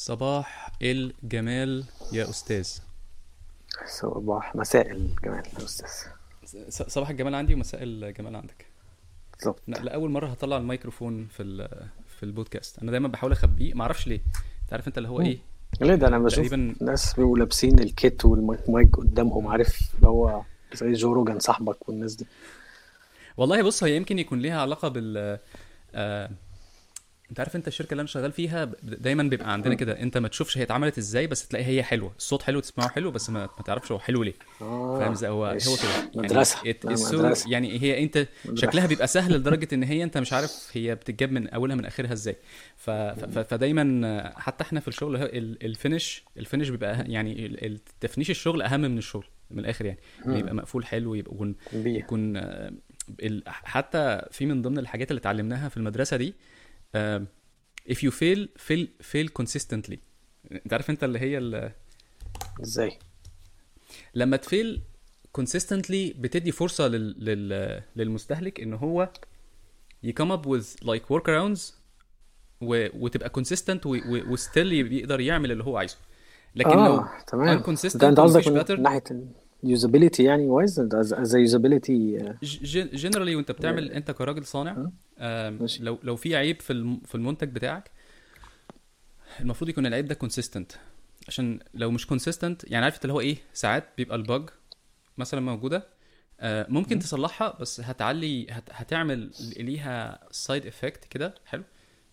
صباح الجمال يا أستاذ. صباح مساء الجمال يا أستاذ. س- صباح الجمال عندي ومساء الجمال عندك. بالظبط. لا لأول مرة هطلع الميكروفون في في البودكاست. أنا دايما بحاول أخبيه. ما أعرفش ليه. أنت عارف أنت اللي هو إيه؟ ليه ده أنا بشوف تقريبا ناس بيبقوا لابسين ال kit وال mic قدامهم. عارف اللي هو زي جو روجان صاحبك والناس دي. والله بص هي يمكن يكون ليها علاقة بال آه... انت عارف انت الشركة اللي أنا شغال فيها دايما بيبقى عندنا كده انت ما تشوفش هي اتعملت إزاي بس تلاقي هي حلوة. الصوت حلو تسمعه حلو بس ما, ما تعرفش هو حلو ليه. فاهم إزاي؟ هو. هو كده. يعني so- مدرسة. يعني هي انت مدرسة. شكلها بيبقى سهل لدرجة ان هي انت مش عارف هي بتتجاب من أولها من آخرها إزاي. ف... ف... فدايما حتى إحنا في الشغل ال finish ال finish بيبقى أه- يعني تفنيش الشغل أهم من الشغل من الآخر يعني. مم. يبقى مقفول حلو يبقى يكون آه، حتى في من ضمن الحاجات اللي اتعلمناها في المدرسة دي آه، if you fail fail fail consistently. انت عارف انت اللي هي ال- إزاي؟ لما تفيل consistently بتدي فرصة لل... لل... للمستهلك إن هو يكم up with like workarounds و... وتبقى consistent و... و... وستيل يقدر يعمل اللي هو عايزه. لكن لو آه تمام ده أنت قصدك من ناحية ال usability يعني wise زي usability generally وانت بتعمل انت كراجل صانع أه. لو لو في عيب في في المنتج بتاعك المفروض يكون العيب ده consistent عشان لو مش consistent يعني عارف اللي هو إيه ساعات بيبقى ال bug مثلا موجودة آه، ممكن تصلحها بس هتعلي هت هتعمل ليها side effect كده حلو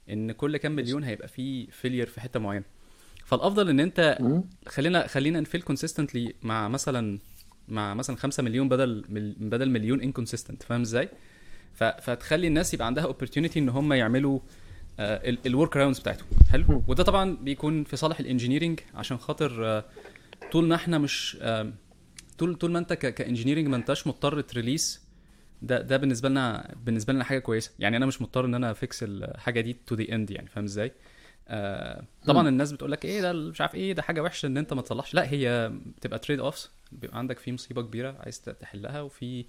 إن كل كام مليون هيبقى فيه failure في حتة معينة. فالأفضل إن أنت خلينا خلينا ن fail consistently مع مثلا مع مثلا 5 مليون بدل بدل مليون inconsistent فاهم إزاي؟ فتخلي الناس يبقى عندها opportunity إن هم يعملوا ال workarounds بتاعتهم. حلو؟ وده طبعا بيكون في صالح ال engineering عشان خاطر آه، طول ما إحنا مش آه، طول طول ما أنت ك engineering ما أنتش مضطر ت release ده ده بالنسبة لنا بالنسبة لنا حاجة كويسة. يعني أنا مش مضطر إن أنا a fix الحاجة دي to the end يعني فاهم إزاي؟ آه طبعا الناس بتقول لك إيه ده مش عارف إيه ده حاجة وحشة إن أنت ما تصلحش. لا هي بتبقى trade offs بيبقى عندك في مصيبة كبيرة عايز تحلها وفي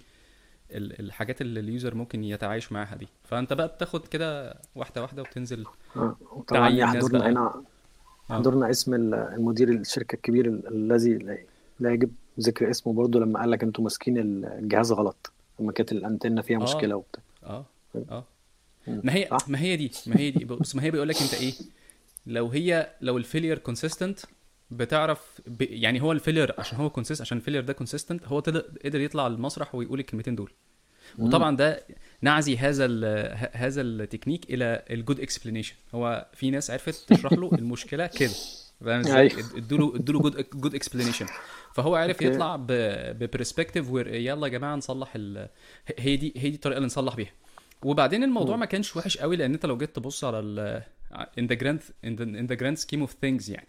ال- الحاجات اللي ال user ممكن يتعايش معاها دي فأنت بقى بتاخد كده واحدة واحدة وبتنزل طبعا تعيين ناس يحضرنا. هنا آه. يحضرنا اسم ال- المدير الشركة الكبير ال- الذي لا- يجب ذكر اسمه برضه لما قال لك أنتوا ماسكين الجهاز غلط لما كانت الأنتنة فيها آه. مشكلة وبتاع آه آه. ما هي؟ ما هي دي ما هي دي بص ما هي بيقول لك انت إيه لو هي لو ال failure consistent بتعرف ب... يعني هو ال failure عشان هو consist عشان ال failure ده consistent هو تقدر قدر يطلع المسرح ويقول الكلمتين دول. وطبعا ده نعزي هذا ال... هذا التكنيك إلى ال good explanation هو في ناس عرفت تشرح له المشكلة كده. فاهم إزاي؟ ادوا له ادوا له good good explanation فهو عرف. يطلع ب... ب perspective where يلا يا جماعة نصلح ال... هي دي هي دي الطريقة اللي نصلح بيها. وبعدين الموضوع ما كانش وحش قوي لأن أنت لو جيت تبص على ال in the grand in the, in the grand scheme of things يعني.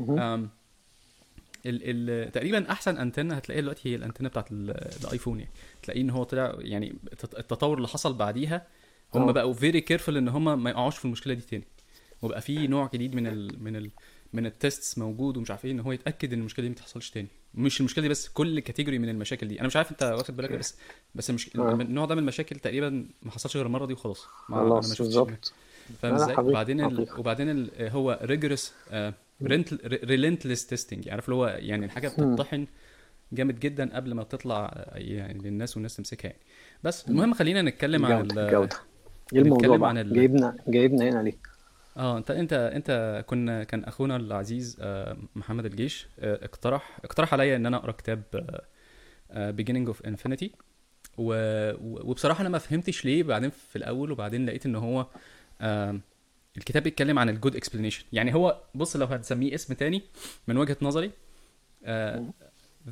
ال ال تقريبا أحسن انتنه هتلاقيها دلوقتي هي الانتنه بتاعت ال- الايفون يعني. تلاقيه إن هو طلع يعني التط- التطور اللي حصل بعديها هم آه. بقوا very careful إن هم ما يقعوش في المشكلة دي تاني. وبقى في نوع جديد من ال من ال من ال tests موجود ومش عارف إيه إن هو يتأكد إن المشكلة دي ما تحصلش تاني. مش المشكلة دي بس كل category من المشاكل دي. أنا مش عارف أنت واخد بالك بس بس المش... آه. النوع ده من المشاكل تقريبا ما حصلش غير المرة دي وخلاص. ما أنا ما شفتش بالظبط. فاهم إزاي؟ وبعدين ال... وبعدين ال... هو rigorous relentless testing عارف اللي هو يعني الحاجة بتطحن جامد جدا قبل ما تطلع آه، يعني للناس والناس تمسكها يعني. بس المهم خلينا نتكلم عن الجوده ال... الجوده إيه الموضوع عن ال- جايبنا جايبنا هنا ليه؟ آه انت انت انت كنا كان أخونا العزيز آه، محمد الجيش آه، اقترح اقترح عليا إن أنا أقرأ كتاب beginning of infinity. و... و- وبصراحة أنا ما فهمتش ليه بعدين في الأول وبعدين لقيت إن هو الكتاب بيتكلم عن الجود اكسبلانيشن يعني هو بص لو هتسميه اسم تاني من وجهة نظري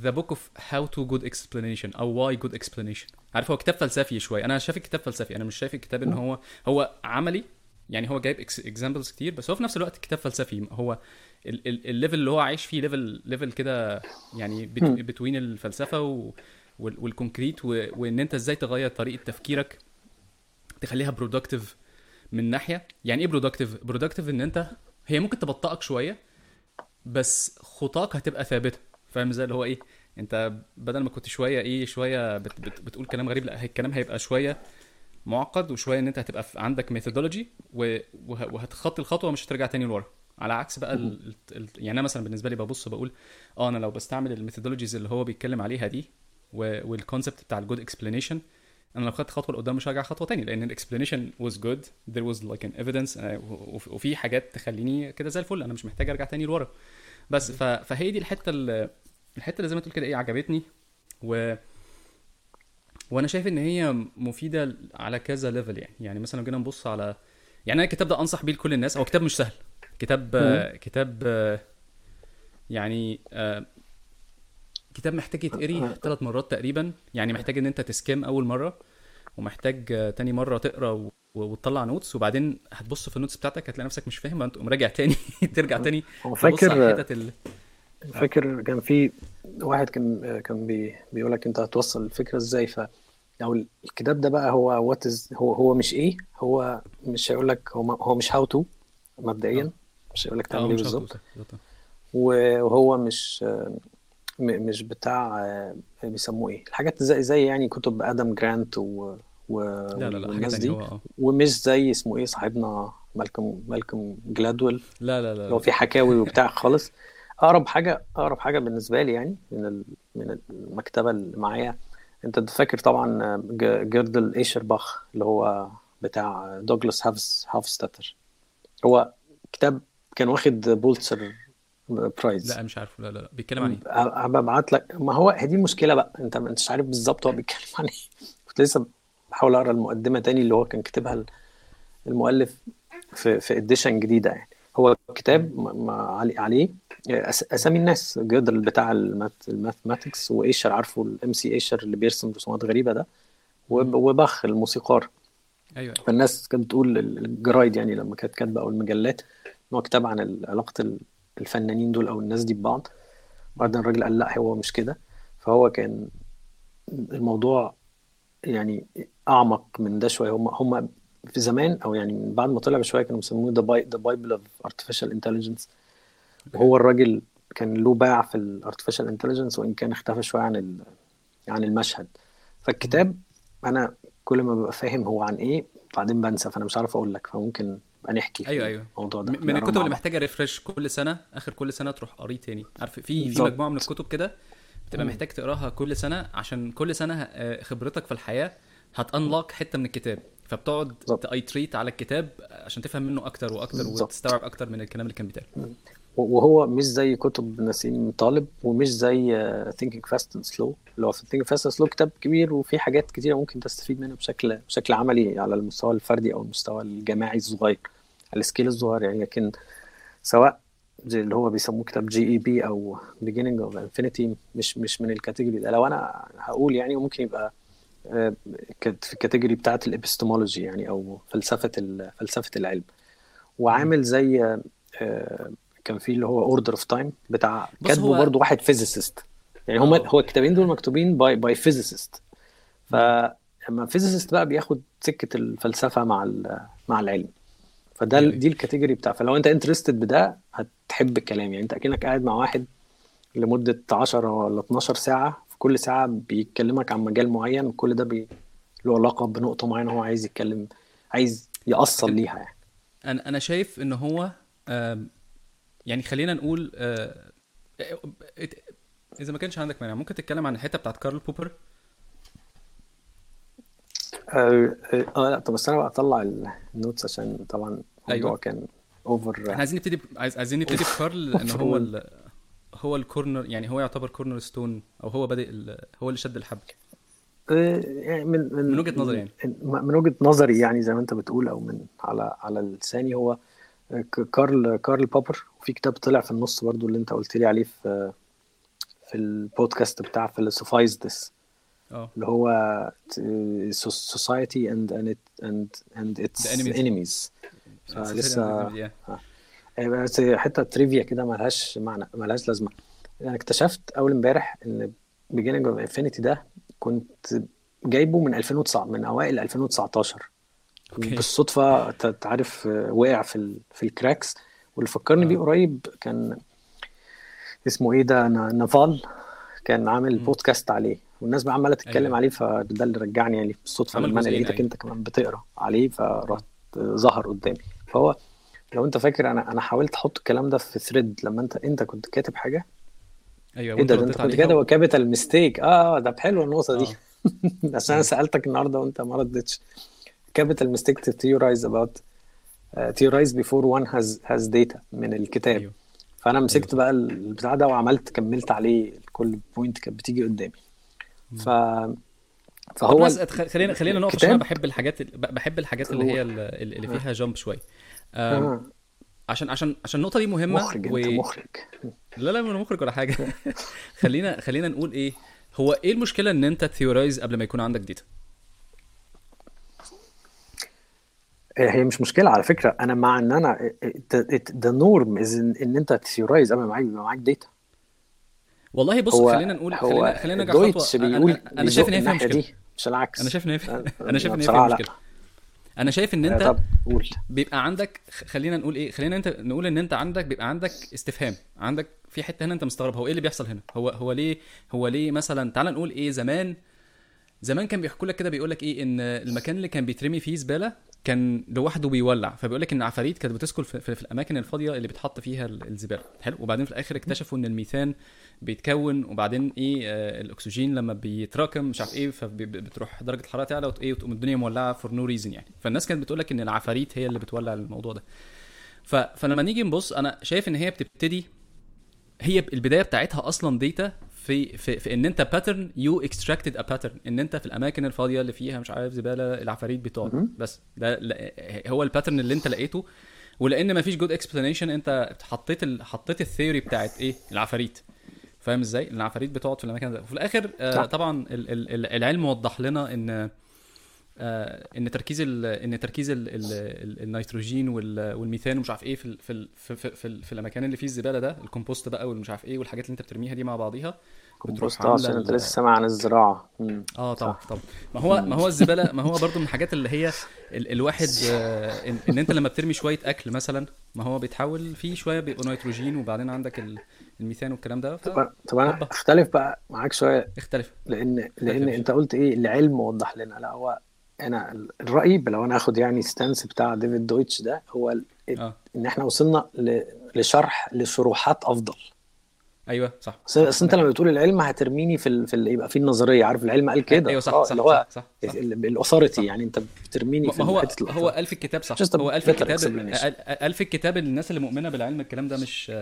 The Book of How to Good Explanation أو Why Good Explanation. عارف هو كتاب فلسفي شوية. أنا شايف الكتاب فلسفي. أنا مش شايف الكتاب إن هو هو عملي. يعني هو جايب examples كتير بس هو في نفس الوقت كتاب فلسفي. هو ال- ال- ال level اللي هو عايش فيه level level كده يعني between الفلسفة و وال- وال concrete وإن أنت إزاي تغير طريقة تفكيرك تخليها productive من ناحية يعني إيه productive productive إن أنت هي ممكن تبطئك شوية بس خطاك هتبقى ثابتة. فاهم إزاي؟ اللي هو إيه أنت بدل ما كنت شوية إيه شوية بت بت بتقول كلام غريب لأ الكلام هيبقى شوية معقد وشوية إن أنت هتبقى عندك methodology وهتخطي الخطوة مش هترجع تاني لورا. على عكس بقى ال... ال... يعني أنا مثلا بالنسبة لي ببص بقول آه أنا لو بستعمل ال methodologies اللي هو بيتكلم عليها دي. وال concept بتاع ال good explanation أنا لو خدت خطوة لقدام مش هرجع خطوة تاني لأن ال explanation was good. There was like an evidence uh, وف- وفي حاجات تخليني كده زي الفل. أنا مش محتاج أرجع تاني لورا. بس. فهي دي الحتة ال... الحتة اللي زي ما تقول كده إيه عجبتني. و وأنا شايف إن هي مفيدة على كذا level يعني. يعني مثلا لو جينا نبص على يعني أنا الكتاب ده أنصح بيه لكل الناس. هو كتاب مش سهل. كتاب كتاب آه، يعني آه، كتاب محتاج يتقري ثلاث مرات تقريبا. يعني محتاج إن أنت ت skim أول مرة ومحتاج آه، تاني مرة تقرأ و- وتطلع notes وبعدين هتبص في ال notes بتاعتك هتلاقي نفسك مش فاهم تقوم راجع تاني ترجع تاني هو فاكر ال... فاكر كان في واحد كان كان بي بيقول لك أنت هتوصل الفكرة إزاي؟ ف أو الكتاب ده بقى هو what is هو هو مش إيه هو مش هيقول لك هو هو مش how to مبدئيا. مش هيقول لك تعمل إيه بالظبط. وهو مش مش بتاع بيسموه إيه؟ الحاجات زي زي يعني كتب آدم جرانت و و لا لا لا والناس دي. هو آه. ومش زي اسمه إيه صاحبنا مالكم مالكم جلادويل. لا لا لا هو في حكاوي وبتاع خالص. أقرب حاجة أقرب حاجة بالنسبة لي يعني من من المكتبة اللي معايا أنت فاكر طبعا ج- Gödel, Escher, Bach اللي هو بتاع دوغلاس هوفز هوفستاتر. هو كتاب كان واخد Pulitzer Prize لا مش عارفه. لا لا لا. بيتكلم عن إيه؟ هبقى أبعت لك. ما هو هي دي المشكلة بقى. أنت ما أنتش عارف بالظبط هو بيتكلم عن إيه. كنت لسه بحاول أقرأ المقدمة تاني اللي هو كان كاتبها المؤلف في في edition جديدة يعني. هو كتاب علي- عليه أسامي الناس. جودل بتاع ال math- ال mathematics وأيشر. عارفه ال M.C. Escher اللي بيرسم رسومات غريبة ده؟ وب- وباخ الموسيقار. أيوه فالناس كانت بتقول ال- الجرايد يعني لما كانت كاتبة أو المجلات إن هو كتاب عن علاقة الفنانين دول أو الناس دي ببعض. وبعدين الراجل قال لأ هو مش كده. فهو كان الموضوع يعني أعمق من ده شوية. هم هم في زمان أو يعني من بعد ما طلع بشوية كانوا بيسموه the the bible of artificial intelligence وهو الراجل كان له باع في ال artificial intelligence وإن كان اختفى شوية عن عن المشهد. فالكتاب أنا كل ما ببقى فاهم هو عن إيه بعدين بنسى فأنا مش عارف أقول لك. فممكن نحكي أيوه أيوه الموضوع ده من الكتب اللي. محتاجة refresh كل سنة آخر كل سنة تروح قاريه تاني عارف في في. مجموعة من الكتب كده بتبقى محتاج تقراها كل سنة عشان كل سنة آه، خبرتك في الحياة هت unlock حتة من الكتاب فبتقعد. ت iterate على الكتاب عشان تفهم منه أكتر وأكتر بالظبط. وتستوعب أكتر من الكلام اللي كان بيتقال وهو مش زي كتب نسيم طالب ومش زي Thinking, Fast and Slow اللي هو في Thinking, Fast and Slow كتاب كبير وفيه حاجات كتيرة ممكن تستفيد منها بشكل بشكل عملي على المستوى الفردي أو المستوى الجماعي الصغير على ال scale الصغير يعني. لكن سواء زي اللي هو بيسموه كتاب GEB أو beginning of infinity مش مش من ال category ده. لو أنا هقول يعني ممكن يبقى آه، في ال category بتاعت الإبستمولوجي يعني أو فلسفة فلسفة العلم. وعامل زي آه، كان في اللي هو Order of Time بتاع كاتبه هو- برضه واحد physicist يعني هما آه. هو الكتابين دول مكتوبين by by physicist فلما physicist بقى بياخد سكة الفلسفة مع مع العلم. فده. ال- دي ال category بتاع فلو انت interested بده هتحب الكلام. يعني انت أكنك قاعد مع واحد لمدة 10 ولا 12 ساعة. في كل ساعة بيكلمك عن مجال معين وكل ده بي... له علاقة بنقطة معينة هو عايز يتكلم عايز يأصل ليها يعني. أنا أنا شايف إن هو يعني خلينا نقول آه، ات- إذا ما كانش عندك مانع ممكن تتكلم عن الحتة بتاعت كارل بوبر آه آه، لا طب بس أنا بقى اطلع ال notes عشان طبعا الموضوع أيوة. كان over إحنا عايزين نبتدي عايز عايزين نبتدي بكارل لأن هو ال... هو ال corner يعني هو يعتبر cornerstone أو هو بادئ ال... هو اللي شد الحبل يعني من من من وجهة نظري يعني. من وجهة نظري يعني زي ما أنت بتقول أو من على على لساني هو كارل كارل بوبر وفي كتاب طلع في النص برضو اللي انت قلت لي عليه في في البودكاست بتاع Philosophize This آه. اللي هو its The enemies. enemies. فلسه Yeah. آه، بس حتة trivia كده ملهاش معنى ملهاش لازمة. أنا اكتشفت أول امبارح إن beginning of infinity ده كنت جايبه من 2009 من أوائل 2019 أوكي. بالصدفة تعرف آه، وقع في ال... في ال cracks. واللي فكرني آه. بيه قريب كان اسمه إيه ده نا- نافال كان عامل. بودكاست عليه. والناس بقى عمالة تتكلم أيوة. عليه فده اللي رجعني يعني بالصدفة لما أنا لقيتك أيوة. أنت كمان بتقرأ عليه فرحت آه، ظهر قدامي. فهو لو أنت فاكر أنا أنا حاولت أحط الكلام ده في thread لما أنت أنت كنت كاتب حاجة؟ أيوه إيه ده ده أنت كنت كاتب و... capital mistake آه ده حلوة النقطة دي. آه. عشان أنا سألتك النهارده وأنت ما ردتش. Capital mistake to theorize about uh, theorize before one has has data من الكتاب. أيوه. فأنا مسكت صح بقى البتاع ده وعملت كملت عليه كل point كانت بتيجي قدامي. ف فهو بس خلينا خلينا نقف عشان أنا بحب الحاجات بحب الحاجات اللي هي ال- ال- اللي آه. فيها jump شوية. آه. عشان عشان عشان النقطة دي مهمة مخرج و انت مخرج. لا لا أنا مخرج ولا حاجة. خلينا خلينا نقول إيه؟ هو إيه المشكلة إن أنت theorize قبل ما يكون عندك data آه، هي مش مشكلة على فكرة. أنا مع إن أنا the norm is إن أنت ت theorize قبل ما معاك معاك data والله بص هو خلينا نقول هو خلينا خلينا نرجع خطوة أنا أنا شايف إن هي فيها مشكلة. دي مش العكس. أنا شايف إن هي أنا- أنا شايف إن هي فيها مشكلة. أنا شايف إن آه، أنت قول. بيبقى عندك خلينا نقول إيه خلينا أنت نقول إن أنت عندك بيبقى عندك استفهام. عندك في حتة هنا أنت مستغرب هو إيه اللي بيحصل هنا؟ هو هو ليه هو ليه مثلا تعال نقول إيه زمان زمان كان بيحكوا لك كده بيقول لك إيه إن المكان اللي كان بيترمي فيه زبالة كان لوحده بيولع. فبيقول لك إن عفاريت كانت بتسكن في, في, الأماكن الفاضية اللي بيتحط فيها ال- الزبالة. حلو. وبعدين في الآخر اكتشفوا إن الميثان بيتكون وبعدين إيه آه الأكسجين لما بيتراكم مش عارف إيه فبتروح درجة الحرارة تعلى إيه وتقوم الدنيا مولعة for no reason يعني. فالناس كانت بتقول لك إن العفاريت هي اللي بتولع الموضوع ده. ف... فلما نيجي نبص أنا شايف إن هي بتبتدي هي البداية بتاعتها أصلا data في في في إن أنت pattern you extracted a pattern إن أنت في الأماكن الفاضية اللي فيها مش عارف زبالة العفاريت بتقعد. بس ده هو ال pattern اللي أنت لقيته. ولأن ما فيش good explanation أنت حطيت ال... حطيت ال theory بتاعت إيه؟ العفاريت. فاهم إزاي؟ ان العفاريت بتقعد في الأماكن ده. وفي الآخر آه طبعا ال... ال... ال- العلم وضح لنا إن إن تركيز ال إن تركيز ال ال ال النيتروجين وال- والميثان ومش عارف إيه في ال في ال في, في, في, ال- في الأماكن اللي فيه الزبالة ده الكومبوست بقى والمش عارف إيه والحاجات اللي أنت بترميها دي مع بعضها بتروح آه عاملة عشان أنت لسه سامع عن الزراعة. آه طبعا طبعا ما هو ما هو الزبالة ما هو برضو من الحاجات اللي هي ال الواحد آه إن, إن أنت لما بترمي شوية أكل مثلا ما هو بيتحول فيه شوية بيبقى نيتروجين وبعدين عندك ال- الميثان والكلام ده طب طب أنا أختلف بقى معاك شوية. اختلف. لأن اختلف لأن باشا. أنت قلت إيه؟ العلم وضح لنا. لا هو أنا الرأي لو أنا آخد يعني stance بتاع ديفيد دويتش ده هو آه. إن إحنا وصلنا لشرح لشروحات أفضل. أيوه صح أصل أنت لما بتقول العلم هترميني في ال... في ال... يبقى في النظرية عارف العلم قال كده. أيوه صح آه صح اللي هو صح صح صح. ال authority يعني أنت بترميني ما في هو هو ال authority ألف الكتاب صح. هو ألف better الكتاب أل- ألف الكتاب الناس اللي مؤمنة بالعلم الكلام ده مش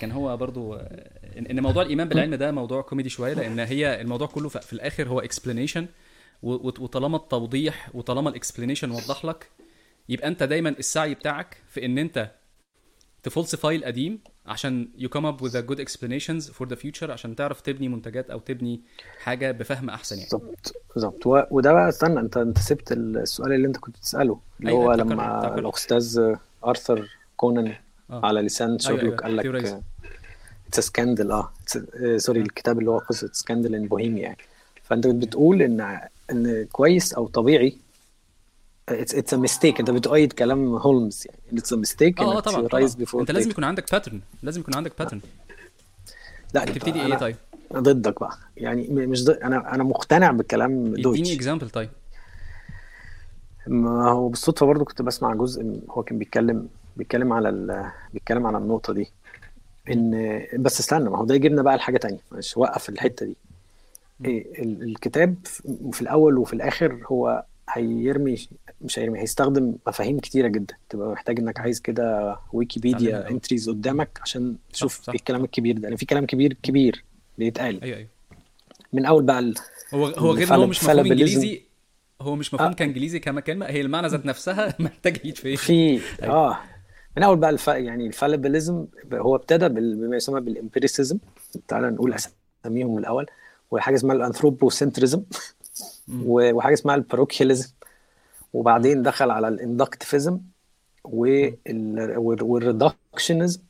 كان هو برضو إن إن موضوع الإيمان بالعلم ده موضوع كوميدي شوية لأن هي الموضوع كله في في الآخر هو وط- وطالما التوضيح وطالما ال explanation وضح لك يبقى أنت دايما السعي بتاعك في إن أنت ت falsify القديم عشان come up with a good explanations for the future عشان تعرف تبني منتجات أو تبني حاجة بفهم أحسن يعني. بالظبط بالظبط وده بقى استنى انت انت سبت السؤال اللي انت كنت بتسأله اللي أيوه هو لما الأستاذ آرثر كونان آه. على لسان أيوه شارلوك قال أيوه لك it's scandal آه آه، سوري آه. الكتاب اللي هو قصة Scandal in Bohemia يعني. فأنت بتقول إن إن كويس أو طبيعي it's it's mistake أنت بتؤيد كلام هولمز يعني. it's mistake آه إنك طبعا طبعا. أنت لازم يكون عندك pattern لازم يكون عندك pattern لا أنت بتبتدي إيه طيب ضدك بقى. يعني مش ضد أنا أنا مقتنع بكلام اديني دويتش. example طيب ما هو بالصدفة برضو كنت بسمع جزء هو كان بيتكلم بيتكلم على ال... بيتكلم على النقطة دي. إن بس استنى ما هو ده يجيبنا بقى لحاجة تانية. مش وقف الحتة دي. إيه ال- الكتاب في الأول وفي الآخر هو هيرمي مش هيرمي هيستخدم مفاهيم كتيرة جدا. تبقى محتاج إنك. عايز كده ويكيبيديا entries قدامك عشان صح تشوف صح إيه الكلام صح الكبير ده. لأن في كلام كبير كبير بيتقال. أيوه أيوه. من أول بقى ال- هو هو غير إن هو مش مفهوم إنجليزي هو مش مفهوم آه. كانجليزي كما كلمه هي المعنى ذات نفسها محتاج يعيد في في أيوه. آه. من أول بقى الف... يعني ال fallibilism هو ابتدى بال... بما يسمى بال empiricism. تعالى نقول. أساميهم الأول. وحاجة اسمها ال anthropocentrism مم. وحاجة اسمها ال parochialism. وبعدين دخل على ال inductivism مم. وال reductionism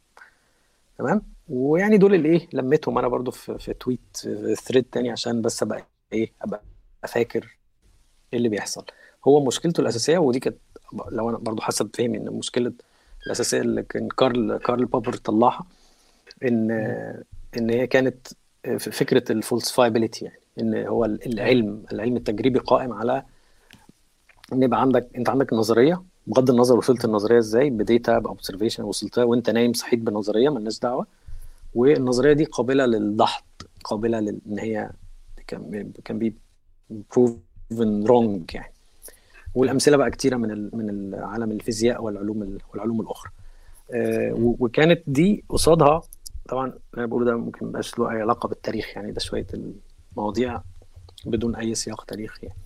تمام ويعني دول اللي إيه لميتهم أنا برضو في, في tweet في thread تاني عشان بس أبقى إيه أبقى فاكر إيه اللي بيحصل هو مشكلته الأساسية ودي كانت لو أنا برضو حسب فهمي إن المشكلة الأساسية اللي كان كارل كارل بوبر طلعها إن. إن هي كانت فكرة ال falsifiability يعني إن هو العلم العلم التجريبي قائم على إن يبقى عندك أنت عندك نظرية بغض النظر وصلت النظرية إزاي ب data ب observation وصلتها وأنت نايم صحيت بنظرية مالناش دعوة. والنظرية دي قابلة للدحض قابلة لأن هي can can be proven wrong يعني. والأمثلة بقى كتيرة من من عالم الفيزياء والعلوم والعلوم الأخرى. آه، وكانت دي قصادها طبعا أنا بقول ده ممكن ما يبقاش له أي علاقة بالتاريخ يعني ده شوية المواضيع بدون أي سياق تاريخي يعني.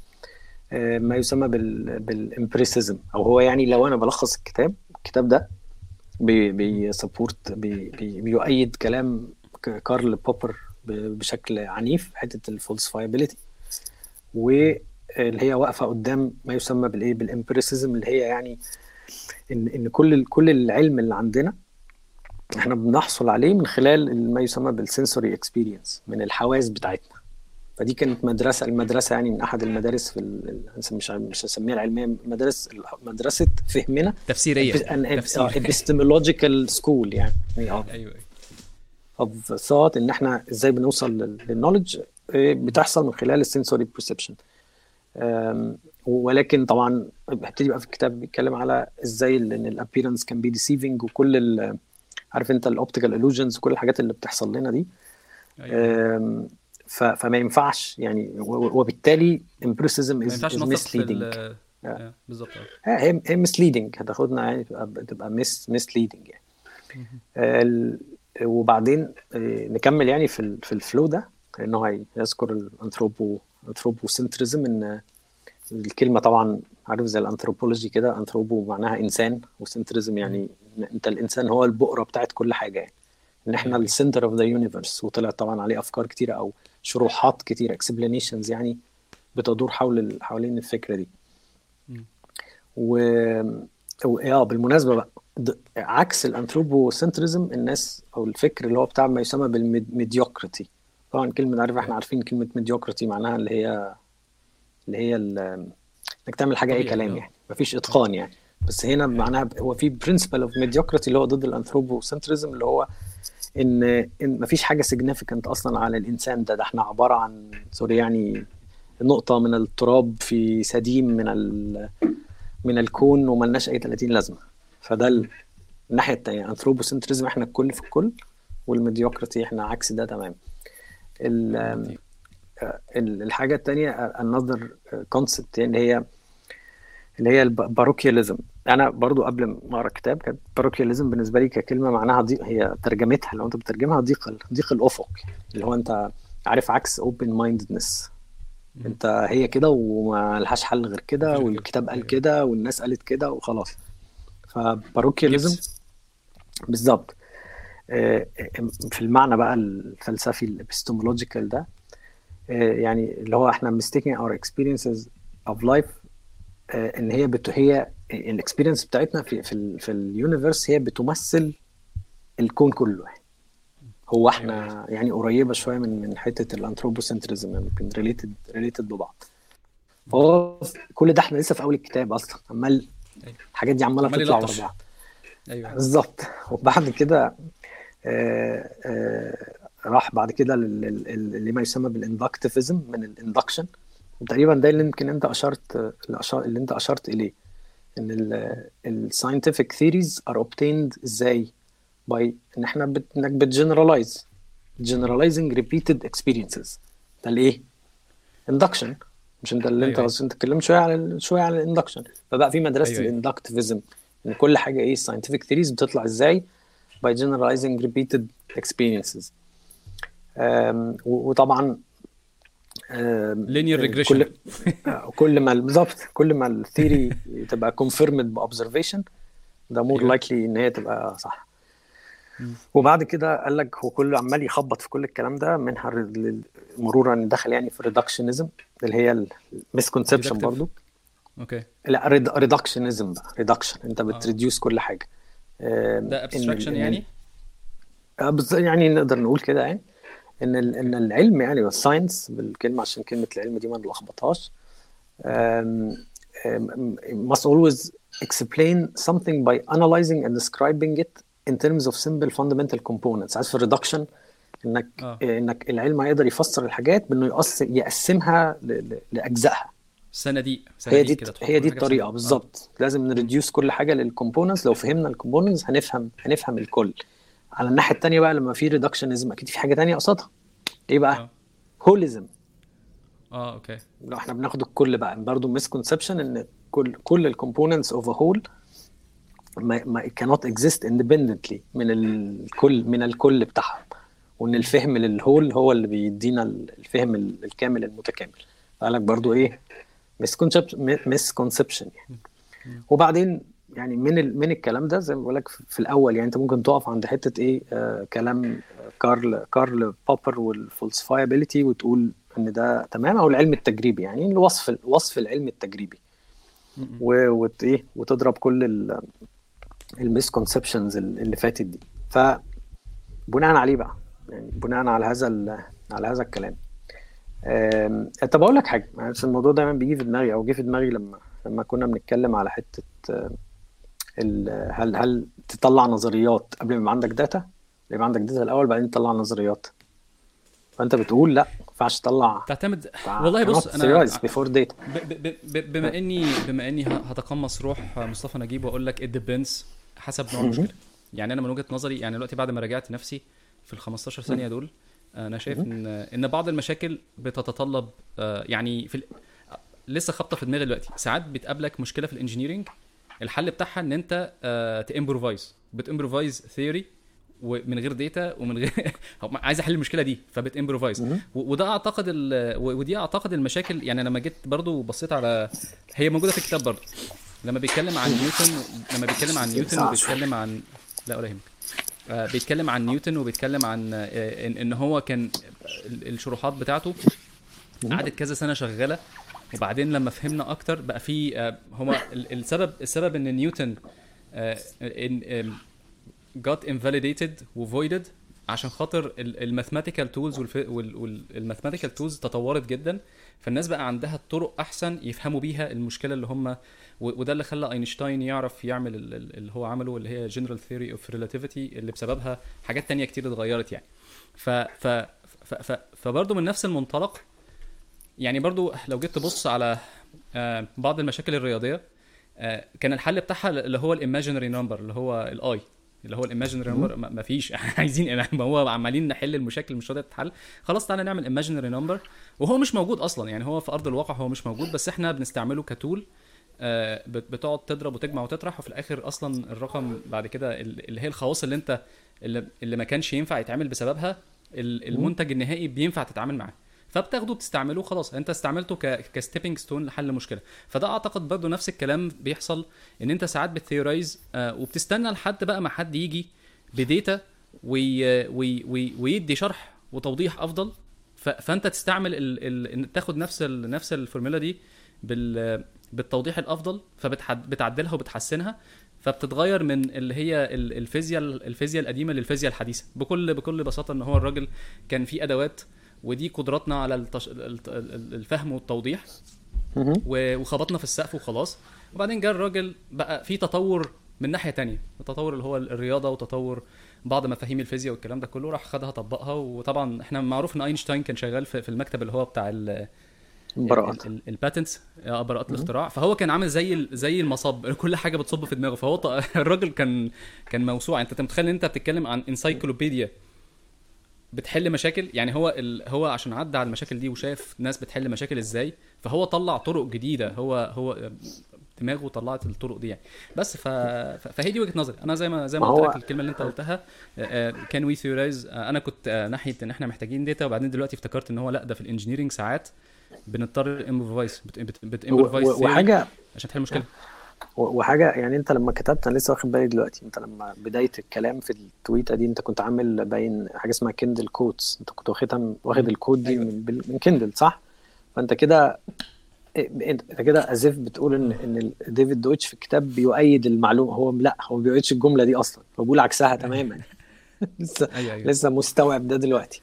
آه، ما يسمى بال empiricism أو هو يعني لو أنا بلخص الكتاب الكتاب ده بي support بي بي بيؤيد كلام كارل بوبر بشكل عنيف حتة ال falsifiability واللي هي واقفة قدام ما يسمى بالإيه؟ بال empiricism اللي هي يعني ان إن كل كل العلم اللي عندنا إحنا بنحصل عليه من خلال ما يسمى بال sensory experience من الحواس بتاعتنا. فدي كانت مدرسة المدرسة يعني من أحد المدارس في مش مش هسميها العلمية مدارس مدرسة فهمنا. تفسيرية epistemological school يعني. أيوه أيوه. of thought إن إحنا إزاي بنوصل لل knowledge إيه، بتحصل من خلال ال sensory perception ولكن طبعا هبتدي بقى في الكتاب بيتكلم على إزاي إن ال appearance can be deceiving وكل عارف انت ال optical illusions وكل الحاجات اللي بتحصل لنا دي. أيوة. فما ينفعش يعني وبالتالي empiricism is misleading بالظبط. هي هي misleading هتاخدنا يعني تبقى mis misleading يعني. وبعدين آه، نكمل يعني في في ال flow ده انه هيذكر ال anthropo anthropocentrism إن الكلمة طبعا عارف زي الانثروبولوجي كده anthropo معناها إنسان و centrism يعني انت الانسان هو البؤرة بتاعت كل حاجة يعني. إن إحنا ال center of the universe وطلع طبعا عليه أفكار كتيرة أو شروحات كتيرة explanations يعني بتدور حول حوالين الفكرة دي. و آه بالمناسبة بقى عكس ال anthropocentrism الناس أو الفكر اللي هو بتاع ما يسمى بال mediocrity طبعا كلمة عارف إحنا عارفين كلمة mediocrity معناها اللي هي اللي هي إنك تعمل حاجة أي كلام يعني مفيش إتقان يعني. بس هنا معناها هو في principle of mediocrity اللي هو ضد ال anthropocentrism اللي هو ان إن مفيش حاجة significant أصلا على الإنسان ده. ده إحنا عبارة عن sorry يعني نقطة من التراب في سديم من من الكون وملناش أي 30 لازمة. فده الناحيه الثانية anthropocentrism إحنا الكل في الكل وال mediocrity إحنا عكس ده تمام. الحاجة الثانية another concept يعني هي اللي هي ال parochialism أنا برضو قبل ما أقرأ الكتاب كانت parochialism بالنسبة لي ككلمة معناها ضيق هي ترجمتها لو أنت بتترجمها ضيق ضيق الأفق اللي هو أنت عارف عكس open mindedness أنت هي كده وما لهاش حل غير كده والكتاب قال كده. والناس قالت كده وخلاص. ف parochialism بالظبط. آه، في المعنى بقى الفلسفي ال epistemological ده آه، يعني اللي هو إحنا mistaking our experiences of life آه، إن هي بت... هي ال experience بتاعتنا في في, ال... في ال universe هي بتمثل الكون كله. هو إحنا أيوة. يعني قريبة شوية من من حتة ال anthropocentrism يمكن related related ببعض. فهو كل ده إحنا لسه في أول الكتاب أصلا. عمال. الحاجات دي عمالة تطلع ورا بعض. أيوه. بالظبط. وبعد كده آه آه راح بعد كده لما يسمى بال inductivism من ال induction تقريبا ده اللي يمكن أنت أشرت اللي أنت أشرت إليه إن ال scientific theories are obtained إزاي؟ By إن إحنا بت... إنك بت generalize generalizing repeated experiences. ده الايه induction. مش أنت اللي أيوة. انت أنت اتكلمت شوية على شوية على ال induction فبقى في مدرسة أيوة. ال inductivism إن كل حاجة إيه scientific theories بتطلع إزاي؟ By generalizing repeated experiences. وطبعا linear regression كل كل ما بالظبط كل ما ال theory تبقى confirmed by observation the more likely إن هي تبقى صح. وبعد كده قال لك هو كله عمال يخبط في كل الكلام ده منها مرورا دخل يعني في ال reductionism اللي هي ال misconception برضو. أوكي. لا reductionism بقى reduction أنت آه. بت reduce كل حاجة. ده abstraction يعني؟ آه، يعني نقدر نقول كده يعني. إن إن العلم يعني وال science بالكلمة عشان كلمة العلم دي ما نلخبطهاش. must always explain something by analyzing and describing it in terms of simple fundamental components. عايز في ال reduction إنك آه. إنك العلم هيقدر يفسر الحاجات بإنه يقسم يقسمها لأجزائها. صناديق هي دي هي دي الطريقة بالظبط. لازم ن reduce كل حاجة لل components لو فهمنا ال components هنفهم هنفهم الكل. على الناحية التانية بقى لما في reductionism أكيد في حاجة تانية قصادها. إيه بقى؟ Holism آه okay. لو إحنا بناخد الكل بقى برضه misconception إن كل كل ال components of a whole ما ما cannot exist independently من الكل من الكل بتاعهم. وإن الفهم لل whole هو اللي بيدينا الفهم الكامل المتكامل. قال لك برضو إيه؟ misconception يعني. وبعدين يعني من ال... من الكلام ده زي ما بقول لك في الأول يعني أنت ممكن تقف عند حتة إيه آه كلام كارل كارل بوبر وال falsifiability وتقول إن ده تمام أو العلم التجريبي يعني الوصف وصف العلم التجريبي. وت... إيه وتضرب كل ال... ال misconceptions اللي فاتت دي. فبناء عليه بقى يعني بناء على هذا ال... على هذا الكلام. طب أقول لك حاجة يعني عشان الموضوع دايما بيجي في دماغي أو جه في دماغي لما لما كنا بنتكلم على حتة آه، هل هل تطلع نظريات قبل ما يبقى عندك data يبقى عندك data الأول بعدين تطلع نظريات. فأنت بتقول لأ ما ينفعش تطلع. تعتمد والله بص أنا theorize before data. ب- ب- ب- بما إني بما إني ه- هتقمص روح مصطفى نجيب وأقول لك depends حسب نوع المشكلة. يعني أنا من وجهة نظري يعني دلوقتي بعد ما راجعت نفسي في ال 15 ثانية دول أنا شايف إن إن بعض المشاكل بتتطلب آه، يعني في ال... لسه خابطة في دماغي دلوقتي. ساعات بتقابلك مشكلة في ال engineering الحل بتاعها إن أنت ت improvise بت improvise theory ومن غير data ومن غير عايز أحل المشكلة دي فبت improvise وده أعتقد ال... ودي أعتقد المشاكل. يعني لما جيت برضو بصيت على هي موجودة في الكتاب برضو. لما بيتكلم عن نيوتن لما بيتكلم عن نيوتن وبيتكلم عن لا ولا يهمك. آه، بيتكلم عن نيوتن وبيتكلم عن آه، ان إن هو كان ال- الشروحات بتاعته قعدت كذا سنة شغالة. وبعدين لما فهمنا أكتر بقى في آه، هو ال- السبب السبب إن نيوتن إن آم، got invalidated وvoided عشان خاطر ال mathematical tools وال mathematical tools تطورت جدا فالناس بقى عندها طرق أحسن يفهموا بيها المشكلة اللي هم وده اللي خلى أينشتاين يعرف يعمل ال- ال- اللي هو عمله اللي هي general theory of relativity اللي بسببها حاجات تانية كتير اتغيرت يعني. ف ف ف ف فبرضه من نفس المنطلق يعني برضو لو جيت تبص على آه، بعض المشاكل الرياضية آه، كان الحل بتاعها اللي هو ال imaginary number اللي هو ال i اللي هو ال imaginary number. ما فيش. عايزين ما هو عمالين نحل المشاكل مش راضية تتحل. خلاص تعالى نعمل imaginary number. وهو مش موجود أصلا. يعني هو في أرض الواقع هو مش موجود. بس إحنا بنستعمله ك tool آه، بت- بتقعد تضرب وتجمع وتطرح. وفي الآخر أصلا الرقم بعد كده ال- اللي هي الخواص اللي أنت اللي, ما كانش ينفع يتعمل بسببها ال- المنتج النهائي بينفع تتعامل معاه. فبتاخده بتستعمله خلاص. انت استعملته ك ك stepping stone لحل مشكلة. فده أعتقد برضو نفس الكلام بيحصل إن أنت ساعات بت theorize آه وبتستنى لحد بقى ما حد يجي ب data وي وي وي ويدي شرح وتوضيح أفضل. ف فأنت تستعمل ال ال تاخد نفس ال نفس الفورمولا دي بال بالتوضيح الأفضل فبتعدلها وبتحسنها فبتتغير من اللي هي ال- الفيزياء الفيزياء القديمة للفيزياء الحديثة. بكل بكل بساطة إن هو الراجل كان في أدوات ودي قدراتنا على التش... الت- ال- الفهم والتوضيح. وخبطنا في السقف وخلاص. وبعدين جه الراجل بقى في تطور من ناحية تانية. التطور اللي هو الرياضة وتطور بعض مفاهيم الفيزياء والكلام ده كله راح خدها طبقها. وطبعا إحنا معروف إن أينشتاين كان شغال في المكتب اللي هو بتاع ال- براءات ال patents براءات الاختراع. فهو كان عامل زي زي المصب. كل حاجة بتصب في دماغه. فهو الراجل كان كان موسوعة. أنت متخيل إن أنت بتتكلم عن encyclopedia بتحل مشاكل؟ يعني هو ال... هو عشان عدى على المشاكل دي وشاف ناس بتحل مشاكل إزاي فهو طلع طرق جديدة هو هو دماغه طلعت الطرق دي يعني. بس ف... فهي دي وجهة نظري. أنا زي ما زي ما قلت لك الكلمة اللي أنت قلتها كان we theorize أنا كنت آه، ناحية إن إحنا محتاجين data وبعدين دلوقتي افتكرت إن هو لأ ده في ال engineering ساعات بنضطر improvise بت improvise وحاجة عشان تحل مشكلة. و- وحاجة يعني انت لما كتبت أنا لسه واخد بالي دلوقتي انت لما بداية الكلام في التويتة دي انت كنت عامل باين حاجة اسمها Kindle quotes انت كنت واخدها واخد ال quote دي أيوة. من من Kindle صح؟ فانت كده انت كده as if بتقول ان إن ديفيد دويتش في الكتاب بيؤيد المعلومة. هو لا هو ما بيؤيدش الجملة دي أصلا. هو بيقول عكسها تماما. لسه أيوه أيوه. لسه مستوعب ده دلوقتي.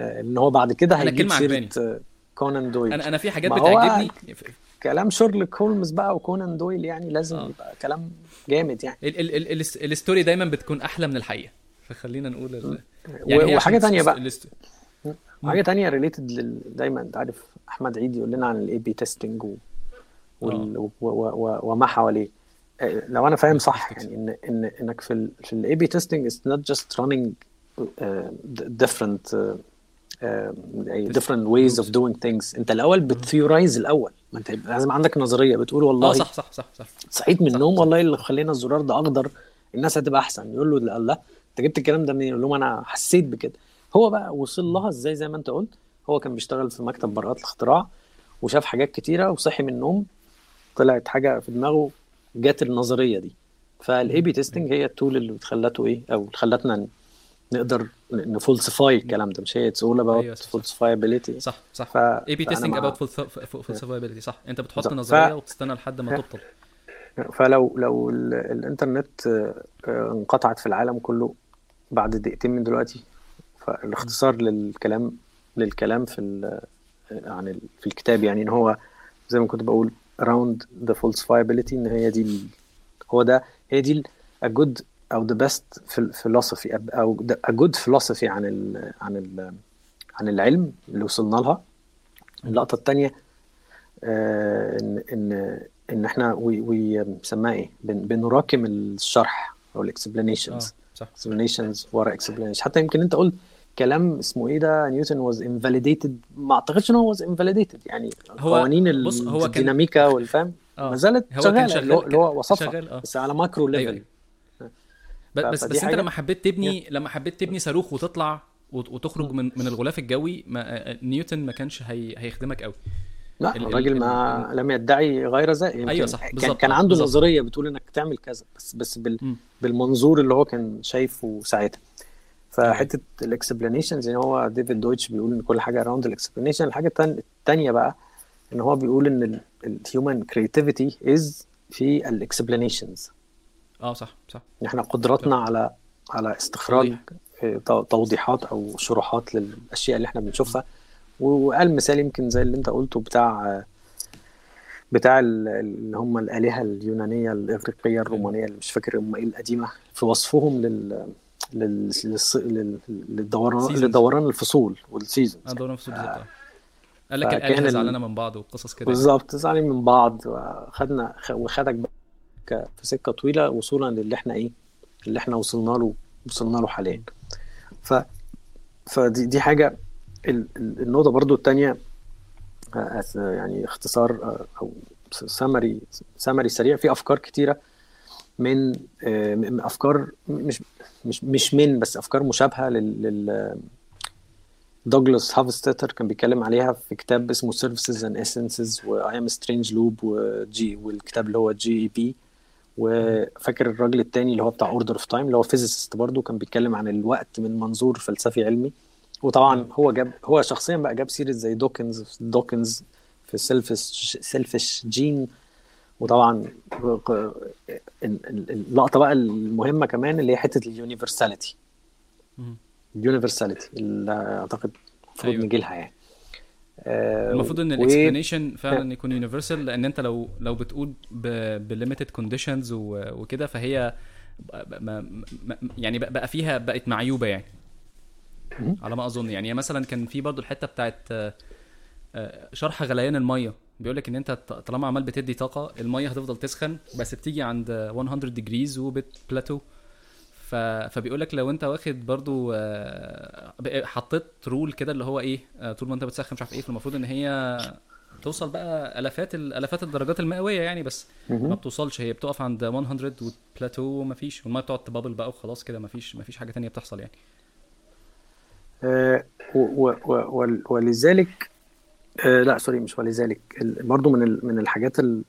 إن هو بعد كده هيجيب سيرة كونان دويل أنا أنا في حاجات بتعجبني كلام شيرلوك هولمز بقى وكونان دويل يعني لازم آه. يبقى كلام جامد يعني. ال ال ال ال ال story دايما بتكون أحلى من الحقيقة. فخلينا نقول ال... هي وحاجة س- بقى. الست- حاجة تانية related لل... دايما أنت عارف أحمد عيد يقول لنا عن ال A/B testing و... وال... و... و... و... وما حواليه. آه، لو أنا فاهم صح يعني ان ان إنك في ال... في ال A/B testing it's not just running different different ways of doing things. انت الأول بت theorize الأول. ما انت لازم عندك نظرية. بتقول والله آه صح صح صح صح. صحيت من النوم. والله اللي خلينا الزرار ده اخضر الناس هتبقى أحسن. يقول له لا لا. انت جبت الكلام ده منين؟ يقول لهم أنا حسيت بكده. هو بقى وصل لها إزاي؟ زي ما انت قلت هو كان بيشتغل في مكتب براءات الاختراع وشاف حاجات كتيرة وصحي من النوم. طلعت حاجة في دماغه جات النظرية دي. فال A/B testing هي ال tool اللي خلته إيه؟ أو خلتنا نقدر ن falsify الكلام ده مش هي it's all about صح، صح. falsifiability صح A/B testing about falsifiability صح. أنت بتحط. نظرية ف- وتستنى لحد ما تبطل. فلو لو ال- الإنترنت آه، انقطعت في العالم كله بعد دقيقتين من دلوقتي فالاختصار للكلام للكلام في ال- عن في الكتاب يعني إن هو زي ما كنت بقول around the falsifiability إن هي دي هو ده هي دي ال- a good أو the best phil- philosophy أو a good philosophy عن ال عن ال عن العلم اللي وصلنا لها. اللقطة التانية آه، إن إن إن إحنا وي بنسميها إيه؟ بن بنراكم الشرح أو ال explanations صح. Explanations ورا explanations. حتى يمكن أنت قلت كلام اسمه إيه ده؟ نيوتن was invalidated. ما أعتقدش إن هو was invalidated. يعني هو- قوانين بص، هو كان- الديناميكا والفهم آه ما زالت شغالة. اللي هو- وصفها. بس على macro level ب- بس بس انت لما حبيت تبني لما حبيت تبني صاروخ وتطلع وت- وتخرج من من الغلاف الجوي ما نيوتن ما كانش هي هيخدمك قوي. لا ال- ال- الراجل ما لم يدعي غير ذلك. أيوة صح، كان, بالظبط، كان آه، عنده بالظبط. نظرية بتقول إنك تعمل كذا بس بس بال. بالمنظور اللي هو كان شايفه ساعتها. فحتة ال explanations يعني هو ديفيد دويتش بيقول إن كل حاجة around ال explanation. الحاجة التانية بقى إن هو بيقول إن ال human creativity is في ال explanations. آه صح صح. إحنا قدرتنا على على استخراج تو- توضيحات أو شروحات للأشياء اللي إحنا بنشوفها. وقال مثال يمكن زي اللي أنت قلته بتاع بتاع ال- اللي هم الآلهة اليونانية الاغريقيه الرومانية اللي مش فاكر هم إيه القديمة في وصفهم لل لل لل- للدوران. لدوران الفصول وال seasons انا دورنا في الصوت بالظبط. آه. قال لك الآلهة ال- زعلانة من بعض وقصص كده. بالظبط زعلانين من بعض وخدنا وخدك ك- في سكة طويلة وصولا للي إحنا إيه اللي إحنا وصلنا له وصلنا له حاليا. ف فدي دي حاجة ال- ال- النقطة برضو الثانية يعني اختصار آه، أو سمري سمري سريع. في أفكار كتيرة من آه، أفكار مش مش مش من بس أفكار مشابهة لل, دوغلاس هافستتر كان بيتكلم عليها في كتاب اسمه Services and Essences و I am a Strange Loop وجي والكتاب اللي هو جي اي بي وفاكر الراجل التاني اللي هو بتاع اوردر اوف تايم اللي هو فيزيست برضه كان بيتكلم عن الوقت من منظور فلسفي علمي وطبعا هو جاب هو شخصيا بقى جاب سيرة زي دوكنز دوكنز في سيلفش سيلفش جين وطبعا اللقطة بقى المهمة كمان اللي هي حتة ال universality. ال universality اللي أعتقد المفروض أيوة. نجي لها يعني المفروض إن ال explanation فعلا يكون universal لأن أنت لو لو بتقول ب limited conditions وكده فهي يعني بقى فيها بقت معيوبة يعني. على ما أظن. يعني مثلا كان في برضو الحتة بتاعت آه، آه، شرح غليان المية. بيقول لك إن أنت طالما عمال بتدي طاقة المية هتفضل تسخن بس بتيجي عند 100 degrees وبت plateau ف... فبيقول لك لو انت واخد برضو آه، حطيت rule كده اللي هو إيه آه، طول ما انت بتسخن مش عارف إيه فالمفروض ان هي توصل بقى ألافات ال- ألافات الدرجات المئوية يعني بس ما. بتوصلش هي بتقف عند 100 وبلاتو ومفيش والمية بتقعد ت bubble بقى وخلاص كده مفيش مفيش حاجة تانية بتحصل يعني آه، و- و- و- ول- ولذلك آه، لا sorry مش ولذلك برضو من ال- من الحاجات ال-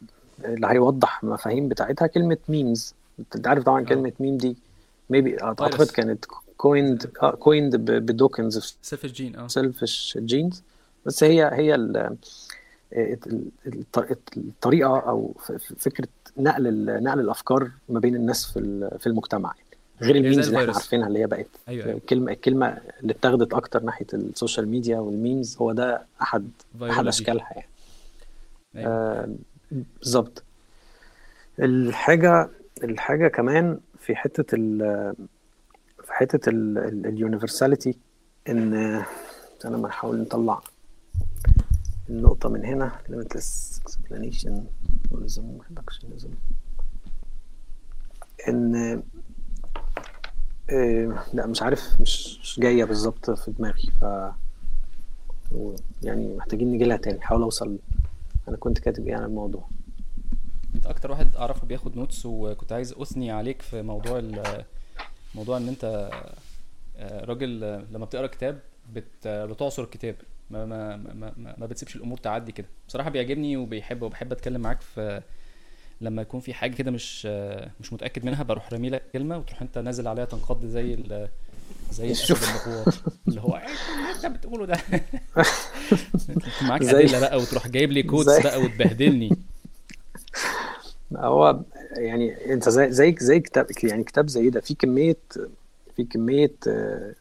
اللي هيوضح المفاهيم بتاعتها كلمة memes انت عارف طبعا. كلمة ميم دي maybe أعتقد فيروس. كانت coined coined ب دوكنز في Self Gene آه Selfish Genes بس هي هي ال- ال- الط- الطريقة أو ف- ف- فكرة نقل نقل الأفكار ما بين الناس في في المجتمع يعني غير زي ال memes اللي إحنا. عارفينها اللي هي بقت أيوه أيوه الكلمة الكلمة اللي اتاخدت أكتر ناحية ال social media وال memes هو ده أحد virology. أشكالها يعني أيوة. آه، بالظبط الحاجة الحاجة كمان في حتة ال في حتة ال universality إن أنا ما نحاول نطلع النقطة من هنا limitless explanation reductionism. إن إيه لأ مش عارف مش مش جاية بالظبط في دماغي ف يعني محتاجين نجي لها تاني. حاول أوصل أنا كنت كاتب إيه عن الموضوع؟ انت أكتر واحد اعرفه بياخد نوتس وكنت عايز اثني عليك في موضوع ال- موضوع ان انت آه، راجل لما بتقرأ كتاب بت بتعصر الكتاب ما ما ما ما, بتسيبش الأمور تعدي كده. بصراحة بيعجبني وبيحب وبحب أتكلم معاك في لما يكون في حاجة كده مش مش متأكد منها بروح رامي لك كلمة وتروح انت نازل عليها تنقض زي ال زي شوف. اللي هو اللي انت بتقوله ده؟ معاك زي- أدلة بقى وتروح جايب لي كودز بقى وتبهدلني. هو يعني انت زي زي زي كتاب يعني كتاب زي ده في كمية في كمية آه،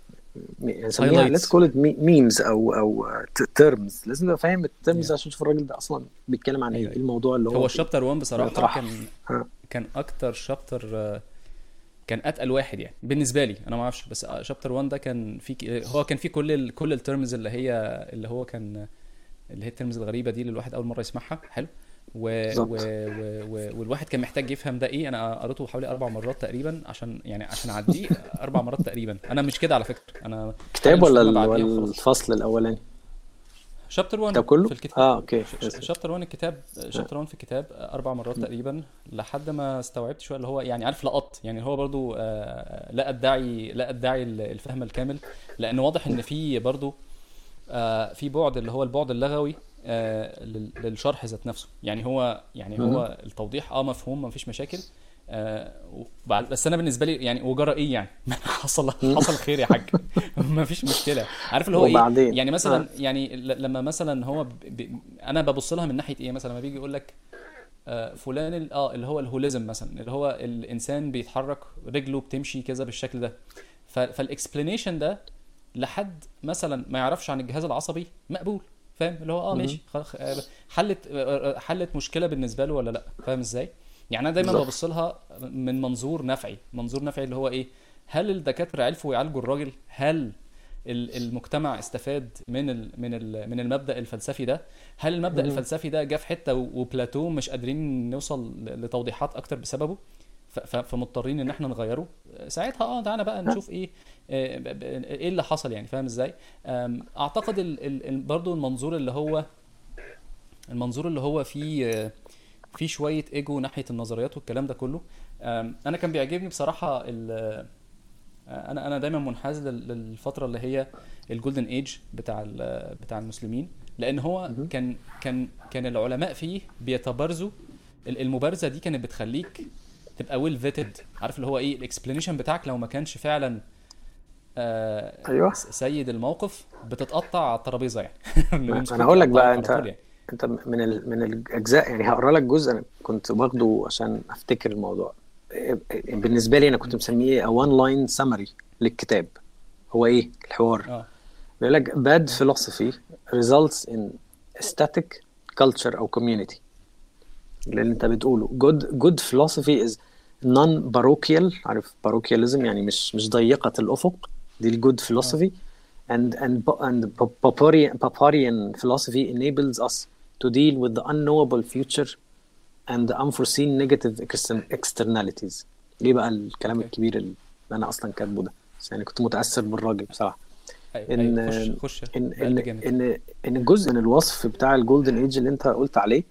يعني call it memes أو أو terms لازم تبقى فاهم ال terms Yeah. عشان تشوف الراجل ده أصلا بيتكلم عن إيه أيوة. إيه الموضوع اللي هو هو فيه. ال chapter 1 بصراحة. كان ها. كان أكتر chapter كان أتقل واحد يعني بالنسبة لي أنا ما أعرفش بس chapter 1 ده كان في هو كان فيه كل ال كل ال terms اللي هي اللي هو كان اللي هي ال terms الغريبة دي اللي الواحد أول مرة يسمعها حلو و... و... و... و... والواحد كان محتاج يفهم ده إيه. أنا قريته حوالي أربع مرات تقريبا عشان يعني عشان أعديه أربع مرات تقريبا. أنا مش كده على فكرة. أنا كتاب ولا ال-. الفصل الأولاني؟ شابتر 1 الكتاب كله؟ في الكتاب. آه أوكي. شابتر 1 الكتاب شابتر 1 في الكتاب أربع مرات تقريبا لحد ما استوعبت شوية اللي هو يعني عارف لقط يعني هو برضو آه، لا ادعي لا أدعي الفهم الكامل. لأن واضح إن في برضو آه، في بعد اللي هو البعد اللغوي. لل- للشرح ذات نفسه. يعني هو يعني هو التوضيح آه مفهوم ما فيش مشاكل. آه، وبعد- بس أنا بالنسبة لي يعني وجرى إيه يعني؟ حصل حصل خير يا حاج. ما فيش مشكلة. عارف اللي هو إيه؟ وبعدين؟ يعني مثلا آه. يعني لما مثلا هو ب... ب... أنا ببص لها من ناحية إيه؟ مثلا لما بيجي يقول لك آه، فلان ال- آه اللي هو الهوليزم مثلا اللي هو الإنسان بيتحرك رجله بتمشي كذا بالشكل ده. ف... فالاكسبلانيشن ده لحد مثلا ما يعرفش عن الجهاز العصبي مقبول. فاهم؟ اللي هو آه. ماشي آه، حلت آه، آه، حلت مشكلة بالنسبة له ولا لأ؟ فاهم إزاي؟ يعني أنا دايما. ببص لها من منظور نفعي منظور نفعي اللي هو إيه؟ هل الدكاترة عرفوا يعالجوا الراجل؟ هل ال- المجتمع استفاد من ال من ال من المبدأ الفلسفي ده؟ هل المبدأ مهم. الفلسفي ده جه في حتة وبلاتو مش قادرين نوصل لتوضيحات أكتر بسببه؟ فمضطرين إن إحنا نغيره؟ ساعتها آه تعالى بقى نشوف إيه إيه اللي حصل يعني؟ فاهم إزاي؟ أعتقد ال ال ال- برضو المنظور اللي هو المنظور اللي هو فيه فيه شوية إيجو ناحية النظريات والكلام ده كله. أنا كان بيعجبني بصراحة أنا أنا دايما منحاز لل- للفترة اللي هي ال golden age بتاع بتاع المسلمين لأن هو. كان كان كان العلماء فيه بيتبارزوا ال- المبارزة دي كانت بتخليك تبقى well fitted عارف اللي هو إيه ال explanation بتاعك لو ما كانش فعلا آه أيوة. س- سيد الموقف بتتقطع على الترابيزة يعني. أنا هقول لك بقى أنت يعني. أنت من ال... من الأجزاء يعني هقرأ لك جزء أنا كنت واخده عشان أفتكر الموضوع. بالنسبة لي أنا كنت مسميه وان لاين سمري للكتاب. هو إيه؟ الحوار. آه. بيقول لك bad philosophy results in static culture أو community. اللي أنت بتقوله. Good good philosophy is non parochial عارف parochialism يعني مش مش ضيقة الأفق. دي ال good philosophy and and and Popperian, Popperian philosophy enables us to deal with the unknowable future and the unforeseen negative extern- externalities. ليه بقى الكلام. الكبير اللي أنا أصلا كاتبه ده؟ بس يعني كنت متأثر بالراجل بصراحة. أيوة إن- أيوة خش خش. إن إن إن إن جزء من الوصف بتاع ال golden age اللي أنت قلت عليه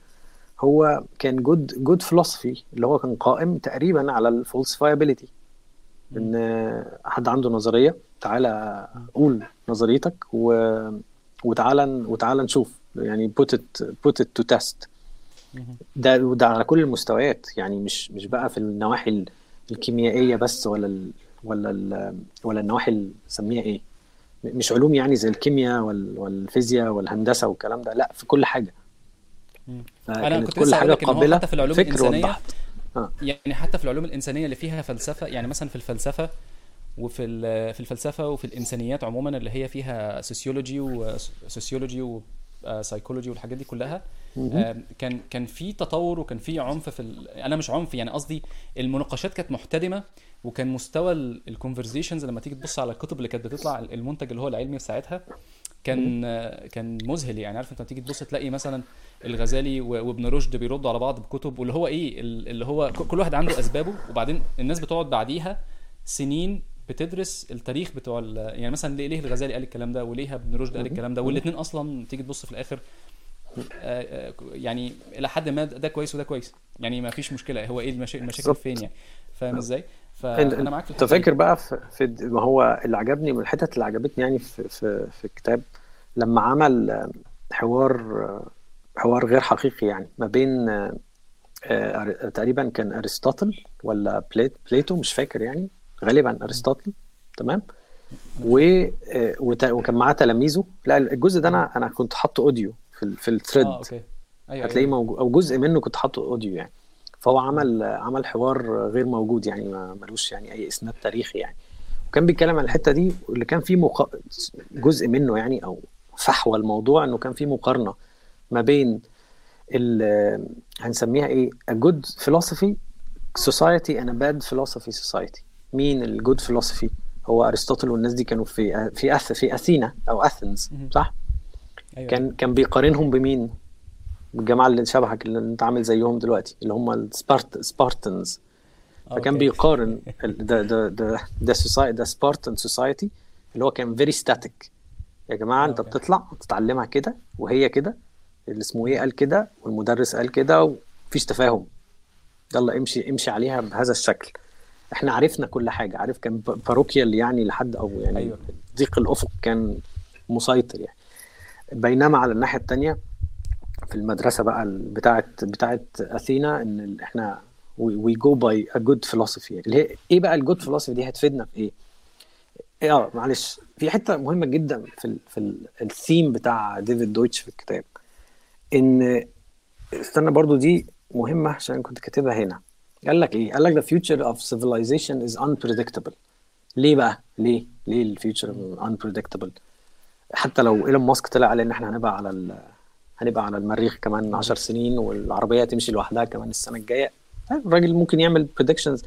هو كان good good philosophy اللي هو كان قائم تقريبا على ال falsifiability إن حد عنده نظرية تعالى قول نظريتك و... وتعالى وتعالى نشوف. يعني put it put it to test. ده وده على كل المستويات. يعني مش مش بقى في النواحي ال- الكيميائية بس ولا ال ولا ال ولا النواحي ال- نسميها إيه. مش علوم يعني زي الكيمياء وال- والفيزياء والهندسة والكلام ده. لأ في كل حاجة. أنا كنت كل حاجة قابلة حتى في العلوم الإنسانية آه. يعني حتى في العلوم الإنسانية اللي فيها فلسفة يعني مثلا في الفلسفة وفي في الفلسفة وفي الإنسانيات عموما اللي هي فيها sociology و sociology و psychology والحاجات دي كلها كان كان في تطور وكان في عنف في ال... أنا مش عنف يعني قصدي المناقشات كانت محتدمة وكان مستوى ال conversations لما تيجي تبص على الكتب اللي كانت بتطلع المنتج اللي هو العلمي في ساعتها كان آه، كان مذهل. يعني عارف انت تيجي تبص تلاقي مثلا الغزالي وابن رشد بيردوا على بعض بكتب واللي هو إيه ال- اللي هو كل واحد عنده أسبابه وبعدين الناس بتقعد بعديها سنين بتدرس التاريخ بتوع يعني مثلا ليه ليه الغزالي قال الكلام ده وليه ابن رشد قال الكلام ده والاثنين أصلا تيجي تبص في الآخر آه، آه، يعني إلى حد ما ده كويس وده كويس. يعني ما فيش مشكلة. هو إيه المشا- المشاكل. فين يعني؟ فاهم إزاي؟ انت فانا معاك في انت فاكر بقى في, في ما هو اللي عجبني من الحتت اللي عجبتني يعني في في في الكتاب لما عمل حوار حوار غير حقيقي يعني ما بين تقريبا كان ارسطاطل ولا بليت Plato مش فاكر يعني. غالبا أرسطاطل تمام؟ و آه، وكان معاه تلاميذه. لا الجزء ده أنا أنا كنت حاطه audio في في ال thread. آه okay. أيوه هتلاقيه أيوه موجود أو جزء منه كنت حاطه audio يعني. فهو عمل عمل حوار غير موجود يعني ما ملوش يعني أي إسناد تاريخي يعني. وكان بيتكلم عن الحتة دي واللي كان فيه مق... جزء منه يعني أو فحوى الموضوع إنه كان فيه مقارنة ما بين ال... هنسميها إيه a good philosophy society and a bad philosophy society. مين ال good philosophy هو أرسطوطل والناس دي كانوا في في أث... في أثينا أو Athens. صح؟ أيوه. كان كان بيقارنهم بمين؟ الجماعة اللي شبهك اللي أنت عامل زيهم دلوقتي اللي هم ال Spart Spartans. فكان بيقارن ده ده ده ده society ده Spartan society اللي هو كان very static يا جماعة أنت بتطلع تتعلمها كده وهي كده اللي اسمه إيه قال كده والمدرس قال كده ومفيش تفاهم. يلا امشي امشي عليها بهذا الشكل. إحنا عرفنا كل حاجة عارف كان parochial يعني لحد أو يعني أيوه. ضيق الأفق كان مسيطر يعني. بينما على الناحية التانية في المدرسة بقى بتاعت بتاعت أثينا إن إحنا we go by a good philosophy اللي هي إيه بقى ال good philosophy دي هتفيدنا في إيه؟ إيه، آه معلش في حتة مهمة جدا في ال في ال- الثيم بتاع ديفيد دويتش في الكتاب. إن استنى برضو دي مهمة عشان كنت كاتبها هنا. قال لك إيه؟ قال لك the future of civilization is unpredictable ليه بقى؟ ليه؟ ليه ال future unpredictable؟ حتى لو إيلون ماسك طلع قال إن إحنا هنبقى على ال... هنبقى على المريخ كمان 10 سنين والعربية تمشي لوحدها كمان السنة الجاية الراجل ممكن يعمل predictions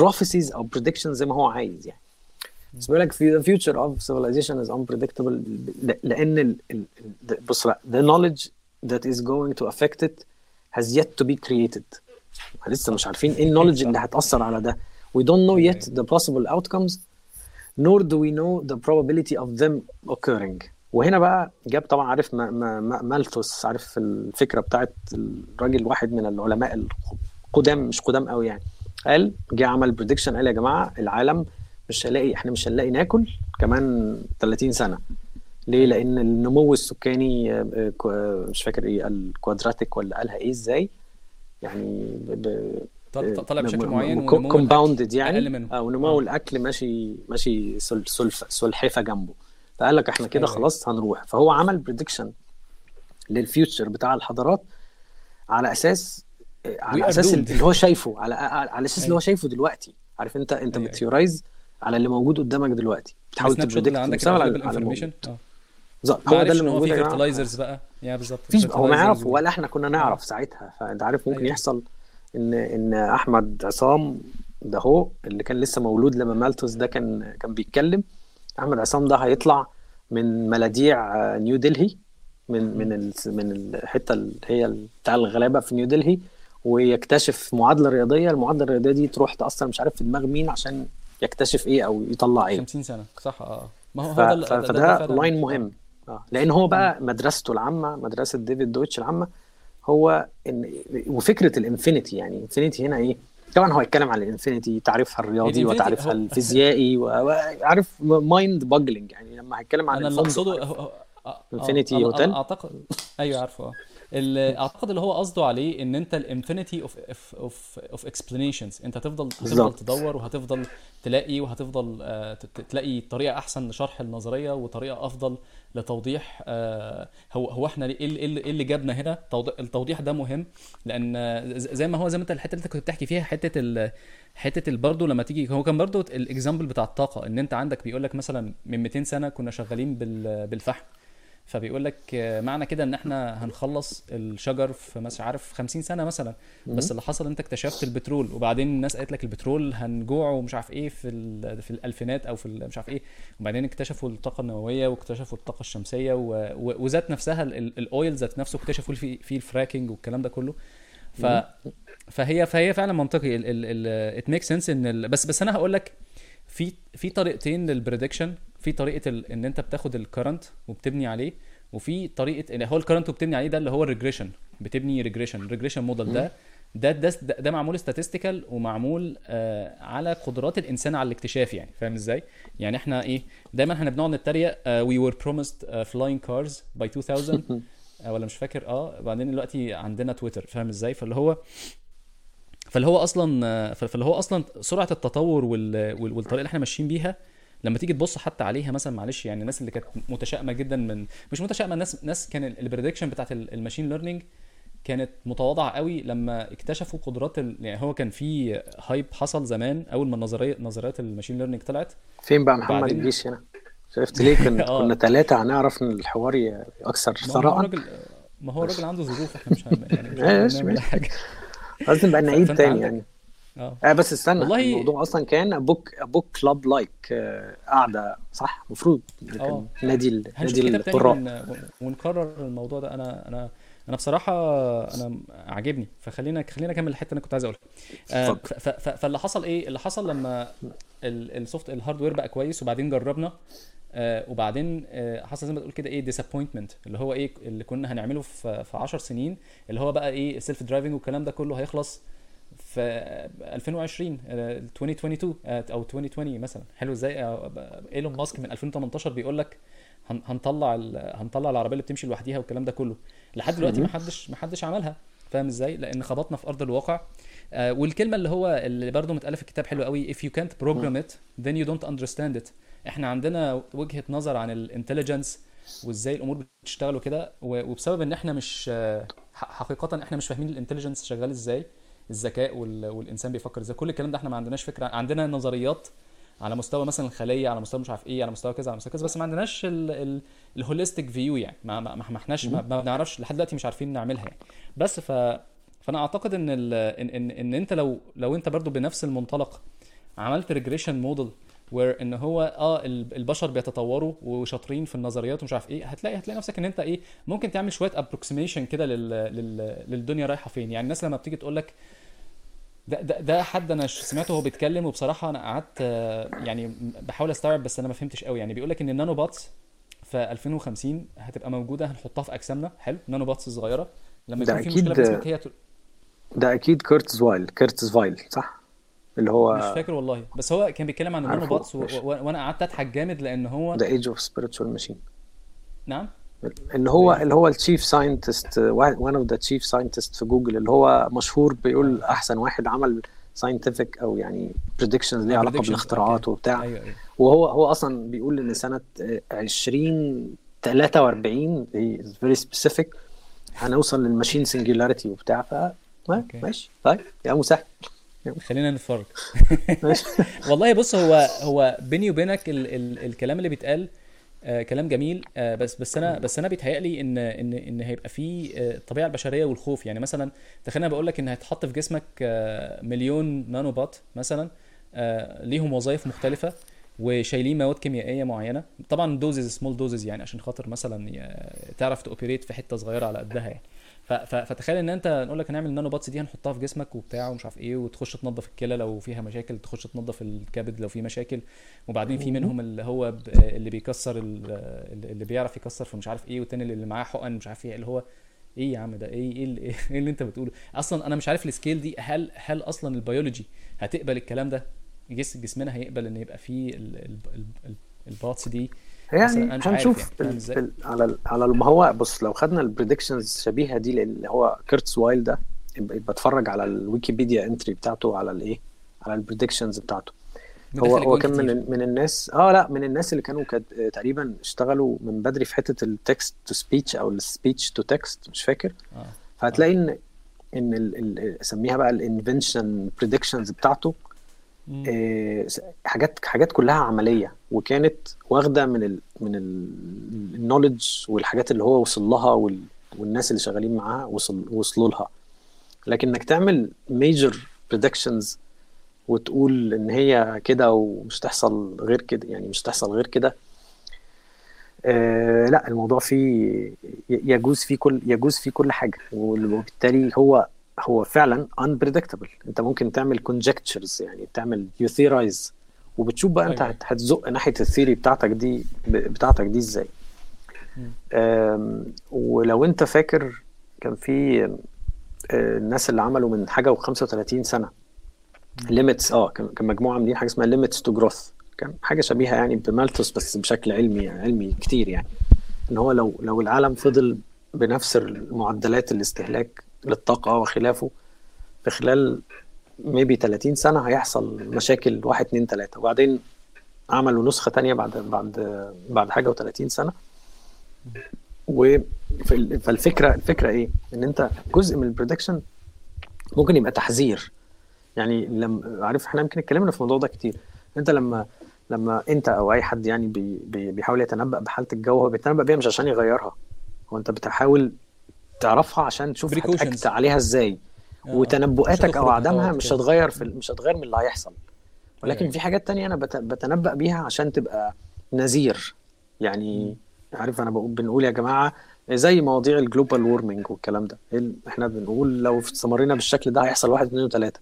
prophecies أو predictions زي ما هو عايز يعني بس بيقول لك the future of civilization is unpredictable لأن ال... بص لا the knowledge that is going to affect it has yet to be created لسه مش عارفين إيه النولج اللي هتأثر على ده. We don't know yet the possible outcomes nor do we know the probability of them occurring. وهنا بقى جاب طبعا عارف ما ما ما مالثوس عارف الفكرة بتاعت الراجل واحد من العلماء القدام مش قدام قوي يعني. قال جه عمل prediction قال يا جماعة العالم مش هنلاقي إحنا مش هنلاقي ناكل كمان 30 سنة. ليه؟ لأن النمو السكاني آه، كو- آه، مش فاكر إيه ال quadratic ولا قالها إيه إزاي؟ يعني ب... طلع بشكل معين compounded أقل يعني منه. آه ونمو آه. الأكل ماشي ماشي سل... سلف... سلحفة جنبه. فقال لك إحنا كده أيوه. خلاص هنروح. فهو عمل بريدكشن للفيوتشر بتاع الحضارات على أساس we على are أساس اللي هو شايفه على على أساس اللي هو شايفه دلوقتي. عارف انت أنت أيوه أيوه. بتيورايز على اللي موجود قدامك دلوقتي. بتحاول تبريدكت عندك على الافيلبل على انفورميشن الموجود آه. بالظبط ما هو ده اللي موجود في فيرتلايزرز بقى. يا بالظبط هو ما يعرف. ولا إحنا كنا آه. نعرف ساعتها فانت عارف ممكن أيوه. يحصل إن إن أحمد عصام ده هو اللي كان لسه مولود لما مالتوس ده كان كان بيتكلم. أحمد عصام ده هيطلع من ملاذيع آه، نيو دلهي من من. ال- من الحتة اللي هي بتاع الغلابة في نيو دلهي ويكتشف معادلة رياضية. المعادلة الرياضية دي تروح تأثر مش عارف في دماغ مين عشان يكتشف إيه أو يطلع إيه. 50 سنة صح آه. ما هو ف... ده فده لاين مهم. آه. لأن هو. بقى مدرسته العامة مدرسة ديفيد دويتش العامة هو إن وفكرة الإنفينيتي يعني إنفينيتي هنا إيه؟ طبعا هو هيتكلم عن الإنفينيتي تعريفها الرياضي وتعريفها الفيزيائي وعارف مايند باجلينج يعني لما هيتكلم عن أنا اللي أقصده infinity hotel أنا اعتقد أيوه عارفه آه ال- أعتقد اللي هو قصده عليه إن أنت ال infinity of of of explanations أنت هتفضل هتفضل تدور وهتفضل تلاقي وهتفضل آه، تلاقي طريقة أحسن لشرح النظرية وطريقة أفضل لتوضيح آه، هو هو إحنا إيه اللي إيه اللي إيه اللي جابنا هنا؟ توضيح التوضيح ده مهم لأن زي ما هو زي ما أنت الحتة اللي أنت كنت بتحكي فيها حتة ال حتة برضه لما تيجي هو كان برضه ال example بتاع الطاقة إن أنت عندك بيقول لك مثلا من 200 سنة كنا شغالين بال بالفحم. فبيقول لك معنى كده إن إحنا هنخلص الشجر في مش عارف 50 سنة مثلا. بس اللي حصل أنت اكتشفت البترول وبعدين الناس قالت لك البترول هنجوع ومش عارف إيه في في الألفينات أو في مش عارف إيه. وبعدين اكتشفوا الطاقة النووية واكتشفوا الطاقة الشمسية وذات نفسها ال- ال- ال oil ذات نفسه اكتشفوا فيه فيه ال fracking والكلام ده كله. ف فهي فهي فعلا منطقي. it make sense إن ال... بس بس أنا هقول لك في في طريقتين لل prediction في طريقة ال... إن أنت بتاخد ال current وبتبني عليه وفي طريقة اللي هو ال current وبتبني عليه ده اللي هو ال regression بتبني regression regression model ده ده ده ده, معمول statistical ومعمول آه على قدرات الإنسان على الاكتشاف يعني. فاهم إزاي؟ يعني إحنا إيه دايما إحنا بنقعد نتريق were promised uh, flying cars by 2000 آه ولا مش فاكر آه بعدين دلوقتي عندنا تويتر فاهم إزاي؟ فاللي هو فاللي هو أصلا آه، فاللي هو أصلا سرعة التطور وال... وال- والطريقة اللي إحنا ماشيين بيها لما تيجي تبص حتى عليها مثلا معلش يعني الناس اللي كانت متشائمة جدا من مش متشائمة الناس ناس كان البريدكشن بتاعت ال- الماشين ليرنينج كانت متواضعة قوي لما اكتشفوا قدرات ال... يعني هو كان في هايب حصل زمان أول ما النظريه نظريات الماشين ليرنينج طلعت. فين بقى محمد وبعدين- الجيش هنا؟ شفت ليه كنا آه. كنا ثلاثة هنعرف إن الحوار أكثر ما هو ثراء. الراجل ما هو الراجل عنده ظروف إحنا مش هن... يعني مش هنعمل. حاجة. لازم نبقى نعيد تاني يعني. آه. آه بس استنى والله- الموضوع أصلا كان book book club like قاعدة صح؟ المفروض كان آه. نادي ال- نادي القراء. ون... ونكرر الموضوع ده. أنا أنا أنا بصراحة أنا عاجبني. فخلينا خلينا أكمل الحتة اللي أنا كنت عايز أقولها. آه،. ف... فاللي حصل إيه؟ اللي حصل لما ال- ال software ال hardware بقى كويس وبعدين جربنا. آه وبعدين آه حصل زي ما تقول كده إيه disappointment اللي هو إيه اللي كنا هنعمله في في 10 سنين اللي هو بقى إيه ال self driving والكلام ده كله هيخلص في 2020 آه، 2022 آه، أو 2020 مثلا. حلو إزاي؟ آه، إيلون ماسك من 2018 بيقول لك هن- هنطلع هنطلع العربية اللي بتمشي لوحديها والكلام ده كله. لحد دلوقتي ما حدش ما حدش عملها. فاهم إزاي؟ لأن خبطنا في أرض الواقع. آه، والكلمة اللي هو اللي برضه متقاله في الكتاب حلو قوي if you can't program it then you don't understand it. إحنا عندنا وجهة نظر عن ال intelligence وازاي الأمور بتشتغل وكده وبسبب ان إحنا مش حقيقة إحنا مش فاهمين ال intelligence شغال إزاي الذكاء وال- والإنسان بيفكر إزاي كل الكلام ده إحنا ما عندناش فكرة عندنا نظريات على مستوى مثلا الخلية على مستوى مش عارف إيه على مستوى كذا على مستوى كذا بس ما عندناش ال holistic view يعني ما ما ما احناش ما, ما بنعرفش لحد دلوقتي مش عارفين نعملها يعني. بس ف فأنا أعتقد إن ال... ان ان, أنت لو لو أنت برضو بنفس المنطلق عملت regression model where in هو آه ال- البشر بيتطوروا وشاطرين في النظريات ومش عارف إيه. هتلاقي هتلاقي نفسك إن أنت إيه ممكن تعمل شوية approximation كده لل... لل... للدنيا رايحة فين. يعني الناس لما بتيجي تقول لك ده, ده ده حد أنا سمعته وهو بيتكلم وبصراحة أنا قعدت يعني بحاول أستوعب بس أنا ما فهمتش قوي. يعني بيقول لك إن ال nano bots في 2050 هتبقى موجودة هنحطها في أجسامنا. حلو. nano bots صغيره لما يكون في مشكلة جسمك هي ده أكيد كيرزويل كيرزويل صح؟ اللي مش هو فاكر والله. بس هو كان بيتكلم عن ال nano bots. وأنا قعدت أضحك جامد لأن هو ذا Age of Spiritual Machines نعم؟ اللي هو of- اللي هو ال chief scientist one of the chief scientists في جوجل اللي هو مشهور بيقول أحسن واحد عمل scientific أو يعني predictions ليها علاقة بالاختراعات. وبتاع. أيوه أيوه. وهو هو أصلا بيقول إن سنة آه، 2043 هي very specific هنوصل لل machine singularity وبتاع. ف. ماشي. طيب يا مسهل. خلينا نتفرج. والله بص هو هو بيني وبينك ال ال الكلام اللي بيتقال آه كلام جميل آه بس بس أنا بس أنا بيتهيألي إن إن إن هيبقى في آه الطبيعة البشرية والخوف. يعني مثلا تخيل أنا بقول لك إن هيتحط في جسمك آه مليون nano bot مثلا آه ليهم وظائف مختلفة وشايلين مواد كيميائية معينة. طبعا doses small doses يعني عشان خاطر مثلا تعرف ت operate في حتة صغيرة على قدها يعني. فتخيل إن أنت نقول لك هنعمل ال nano bots دي هنحطها في جسمك وبتاع ومش عارف إيه وتخش تنظف الكلى لو فيها مشاكل تخش تنظف الكبد لو في مشاكل وبعدين في منهم اللي هو اللي بيكسر ال- اللي بيعرف يكسر في مش عارف إيه والتاني اللي معاه حقن مش عارف إيه اللي هو إيه يا عم ده؟ إيه إيه اللي, إيه اللي أنت بتقوله؟ أصلا أنا مش عارف ال scale دي هل هل أصلا البيولوجي هتقبل الكلام ده؟ جس جسمنا هيقبل إن يبقى فيه ال- ال- ال- ال- ال bots دي يعني مش هنشوف يعني، على على ما هو بص لو خدنا ال predictions شبيهة دي اللي هو كيرزويل ده اتفرج على الويكيبيديا entry بتاعته على الايه على ال predictions بتاعته. هو هو كان. من من الناس آه لا من الناس اللي كانوا كد... تقريبا اشتغلوا من بدري في حتة ال text to speech أو ال speech to text مش فاكر. آه. فهتلاقي ان إن ال... ال... سميها بقى ال invention predictions بتاعته. آه، حاجات حاجات كلها عملية وكانت واخدة من ال من ال knowledge والحاجات اللي هو وصل لها وال... والناس اللي شغالين معاها وصل وصلوا لها. لكن إنك تعمل major predictions وتقول إن هي كده ومش تحصل غير كده يعني مش تحصل غير كده آه لأ الموضوع فيه يجوز فيه كل يجوز فيه كل حاجة وبالتالي هو هو فعلا unpredictable. انت ممكن تعمل conjectures يعني تعمل you theorize وبتشوف بقى انت أيوة. هت- هتزق ناحية ال theory بتاعتك دي بتاعتك دي إزاي. ولو انت فاكر كان في آه، الناس اللي عملوا من حاجة و35 سنة. limits آه كان مجموعة عاملين حاجة اسمها Limits to Growth كان حاجة شبيهة يعني بمالثوس بس بشكل علمي علمي كتير يعني. إن هو لو لو العالم فضل بنفس المعدلات الاستهلاك للطاقة وخلافه. في خلال maybe 30 سنة هيحصل مشاكل 1 2 3 وبعدين عملوا نسخة تانية بعد بعد بعد حاجة و30 سنة. فالفكرة الفكرة إيه؟ إن أنت جزء من ال prediction ممكن يبقى تحذير. يعني لما عارف إحنا يمكن اتكلمنا في الموضوع ده كتير. أنت لما لما أنت أو أي حد يعني بي بي بيحاول يتنبأ بحالة الجو هو بيتنبأ بيها مش عشان يغيرها. هو أنت بتحاول تعرفها عشان تشوف. هت act عليها إزاي. آه. وتنبؤاتك أو عدمها مش. هتغير في مش هتغير من اللي هيحصل. ولكن أيوة. في حاجات تانية أنا بت- بتنبأ بيها عشان تبقى نذير. يعني عارف أنا بقول بنقول يا جماعة زي مواضيع ال global warming والكلام ده. إحنا بنقول لو استمرينا بالشكل ده هيحصل واحد اثنين وثلاثه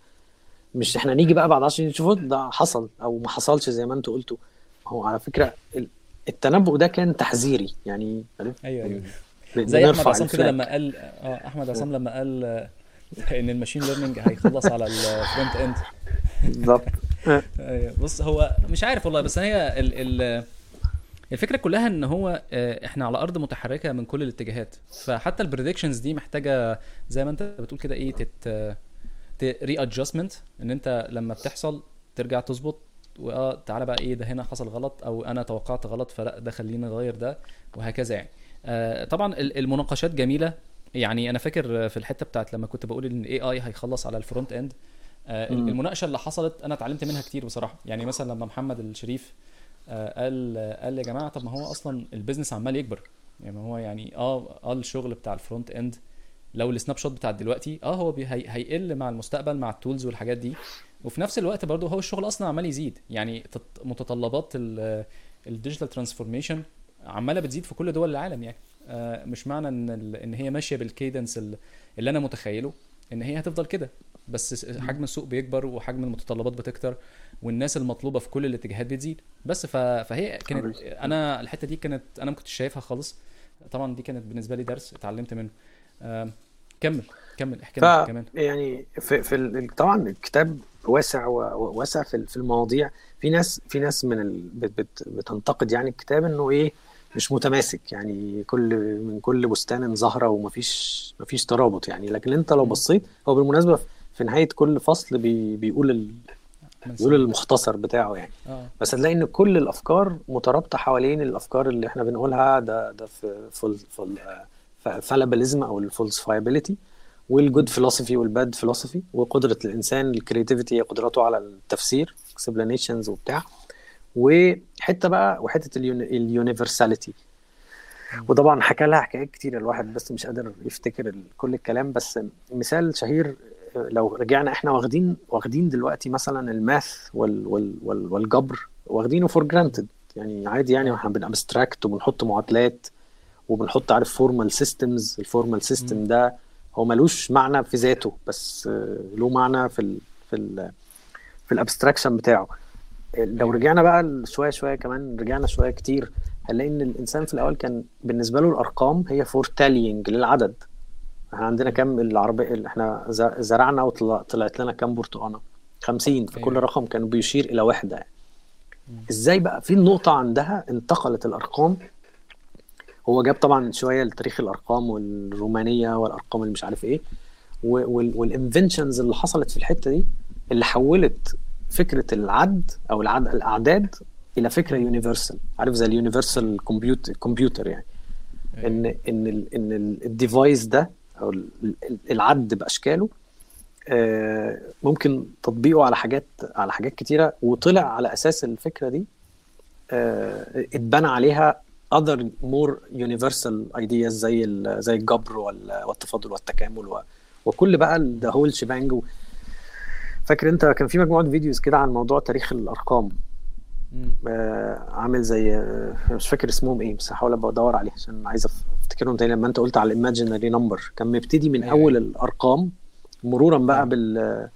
مش إحنا نيجي بقى بعد 10 سنين نشوفوا ده حصل أو ما حصلش زي ما أنتوا قلتوا. هو على فكرة ال- التنبؤ ده كان تحذيري. يعني عارف؟ أيوه ب- زي أحمد عصام كده. لما قال آه أحمد عصام لما قال آه، إن ال machine learning هيخلص على ال front end بالظبط أيوة. بص هو مش عارف والله بس هي ال ال الفكرة كلها إن هو آه، إحنا على أرض متحركة من كل الاتجاهات فحتى ال predictions دي محتاجة زي ما أنت بتقول كده إيه تت readjustment إن أنت لما بتحصل ترجع تظبط وآه تعالى بقى إيه ده هنا حصل غلط أو أنا توقعت غلط فلأ ده خلينا نغير ده وهكذا يعني طبعا ال- المناقشات جميلة. يعني أنا فاكر في الحتة بتاعت لما كنت بقول إن ال AI هيخلص على ال front end آه،. المناقشة اللي حصلت أنا اتعلمت منها كتير بصراحة. يعني مثلا لما محمد الشريف آه، قال قال يا جماعة طب ما هو أصلا ال business عمال يكبر. يعني ما هو يعني آه آه الشغل بتاع ال front end لو ال snapshot بتاع دلوقتي آه هو هيقل مع المستقبل مع ال tools والحاجات دي. وفي نفس الوقت برضه هو الشغل أصلا عمال يزيد. يعني تط- متطلبات ال digital transformation عمالة بتزيد في كل دول العالم يعني. آه، مش معنى إن إن هي ماشية بال cadence ال- اللي أنا متخيله إن هي هتفضل كده. بس حجم السوق بيكبر وحجم المتطلبات بتكتر والناس المطلوبة في كل الاتجاهات بتزيد. بس. فهي كانت أنا الحتة دي كانت أنا ما كنتش شايفها خالص. طبعا دي كانت بالنسبة لي درس اتعلمت منه. كمل كمل احكي لنا كمان. يعني في, في ال- طبعا الكتاب واسع واسع في في المواضيع. في ناس في ناس من ال... بت بت بتنتقد يعني الكتاب إنه إيه مش متماسك يعني كل من كل بستان زهره ومفيش مفيش ترابط يعني. لكن انت لو. بصيت هو بالمناسبة في نهاية كل فصل بي بيقول ال... بيقول. المختصر بتاعه يعني. آه. بس هتلاقي إن كل الأفكار مترابطة حوالين الأفكار اللي إحنا بنقولها ده ده في fall fall fallibilism أو ال falsifiability وال good philosophy وال bad philosophy وقدرة الإنسان ال creativity هي قدرته على التفسير explanations وبتاع. وحتة بقى وحتة ال universality. وطبعا حكى لها حكايات كتير الواحد بس مش قادر يفتكر كل الكلام بس مثال شهير آه، لو رجعنا إحنا واخدين واخدين دلوقتي مثلا ال math وال وال وال والجبر واخدينه for granted يعني عادي يعني إحنا بن abstract وبنحط معادلات وبنحط عارف formal systems ال formal system ده هو ملوش معنى في ذاته بس آه، له معنى في ال في ال في ال abstraction بتاعه. لو. رجعنا بقى شوية شوية كمان رجعنا شوية كتير هنلاقي إن الإنسان في الأول كان بالنسبة له الأرقام هي for tallying للعدد إحنا عندنا كام العربيه اللي إحنا زرعنا وطلعت لنا كام برتقانة 50 فكل أيوة. رقم كان بيشير إلى وحده يعني. إزاي بقى في النقطه عندها انتقلت الأرقام هو جاب طبعا شوية لتاريخ الأرقام والرومانية والأرقام اللي مش عارف إيه وال inventions اللي حصلت في الحتة دي اللي حولت فكرة العد أو العد الأعداد إلى فكرة universal عارف زي ال universal computer computer يعني. ان إن ال إن ال- ال device ده أو ال- ال- العد بأشكاله آه، ممكن تطبيقه على حاجات على حاجات كتيرة وطلع على أساس الفكرة دي آه، اتبنى عليها other more universal ideas زي زي الجبر وال- والتفاضل والتكامل وكل بقى the whole shebang فاكر انت كان في مجموعة videos كده عن موضوع تاريخ الأرقام. آه، عامل زي آه، مش فاكر اسمهم إيه بس هحاول أبقى أدور عليه عشان عايز أفتكرهم تاني لما أنت قلت على ال imaginary number كان مبتدي من أيوة، أول. الأرقام مرورا بقى أيوة. بال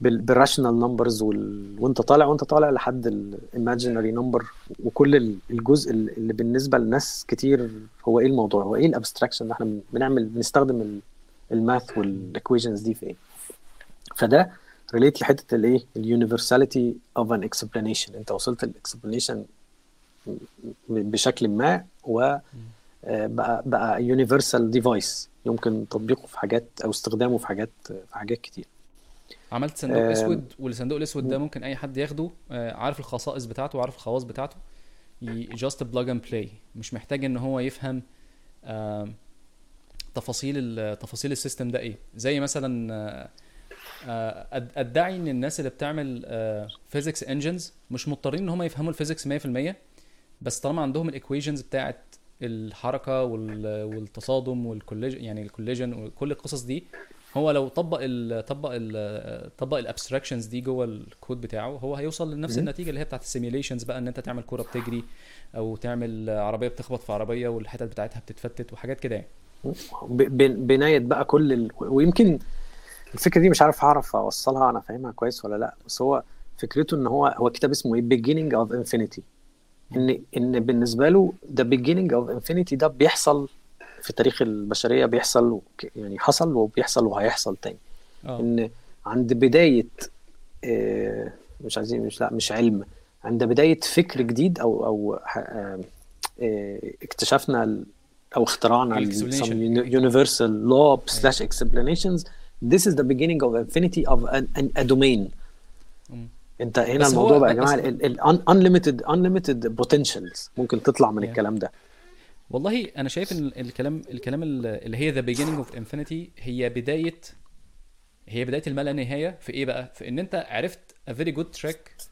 بال بال rational numbers وال... وأنت طالع وأنت طالع لحد ال imaginary number وكل ال- الجزء اللي بالنسبة لناس كتير هو إيه الموضوع هو إيه ال abstraction اللي إحنا بنعمل بنستخدم ال- math وال equations دي في إيه فده relate لحتة الايه ال universality of an explanation أنت وصلت ال explanation بشكل ما و آه، بقى بقى universal device يمكن تطبيقه في حاجات أو استخدامه في حاجات في حاجات كتير. عملت صندوق آم، أسود والصندوق الأسود ده ممكن أي حد ياخده آه، عارف الخصائص بتاعته وعارف الخواص بتاعته. just plug and play مش محتاج إن هو يفهم آم، تفاصيل تفاصيل ال system ده إيه. زي مثلا آه، آه، أدعي إن الناس اللي بتعمل physics engines مش مضطرين إن هم يفهموا ال physics 100% بس طالما عندهم ال equations بتاعت الحركة وال- والتصادم وال collision يعني ال collision وكل القصص دي هو لو طبق ال طبق ال طبق ال abstractions دي جوه الكود بتاعه هو هيوصل لنفس. النتيجة اللي هي بتاعت ال simulations بقى إن أنت تعمل كورة بتجري أو تعمل عربية بتخبط في عربية والحتت بتاعتها بتتفتت وحاجات كده يعني بناية بقى كل ال... ويمكن الفكرة دي مش عارف هعرف أوصلها أنا فاهمها كويس ولا لأ بس هو فكرته إن هو هو كتاب اسمه إيه؟ Beginning of infinity. إن إن بالنسبة له the beginning of infinity ده بيحصل في تاريخ البشرية بيحصل يعني حصل وبيحصل وهيحصل تاني. آه. إن عند بداية آه، مش عايزين مش لأ مش علم عند بداية فكر جديد أو أو آه، آه، اكتشفنا أو اخترعنا ال- Explanation. some uni- this is the beginning of infinity of an, an, a domain. انت هنا الموضوع بقى يا جماعة unlimited unlimited potentials ممكن تطلع من Yeah. الكلام ده. والله أنا شايف إن الكلام الكلام اللي هي the beginning of infinity هي بداية هي بداية الما لا نهايه في إيه بقى؟ في إن أنت عرفت a very good track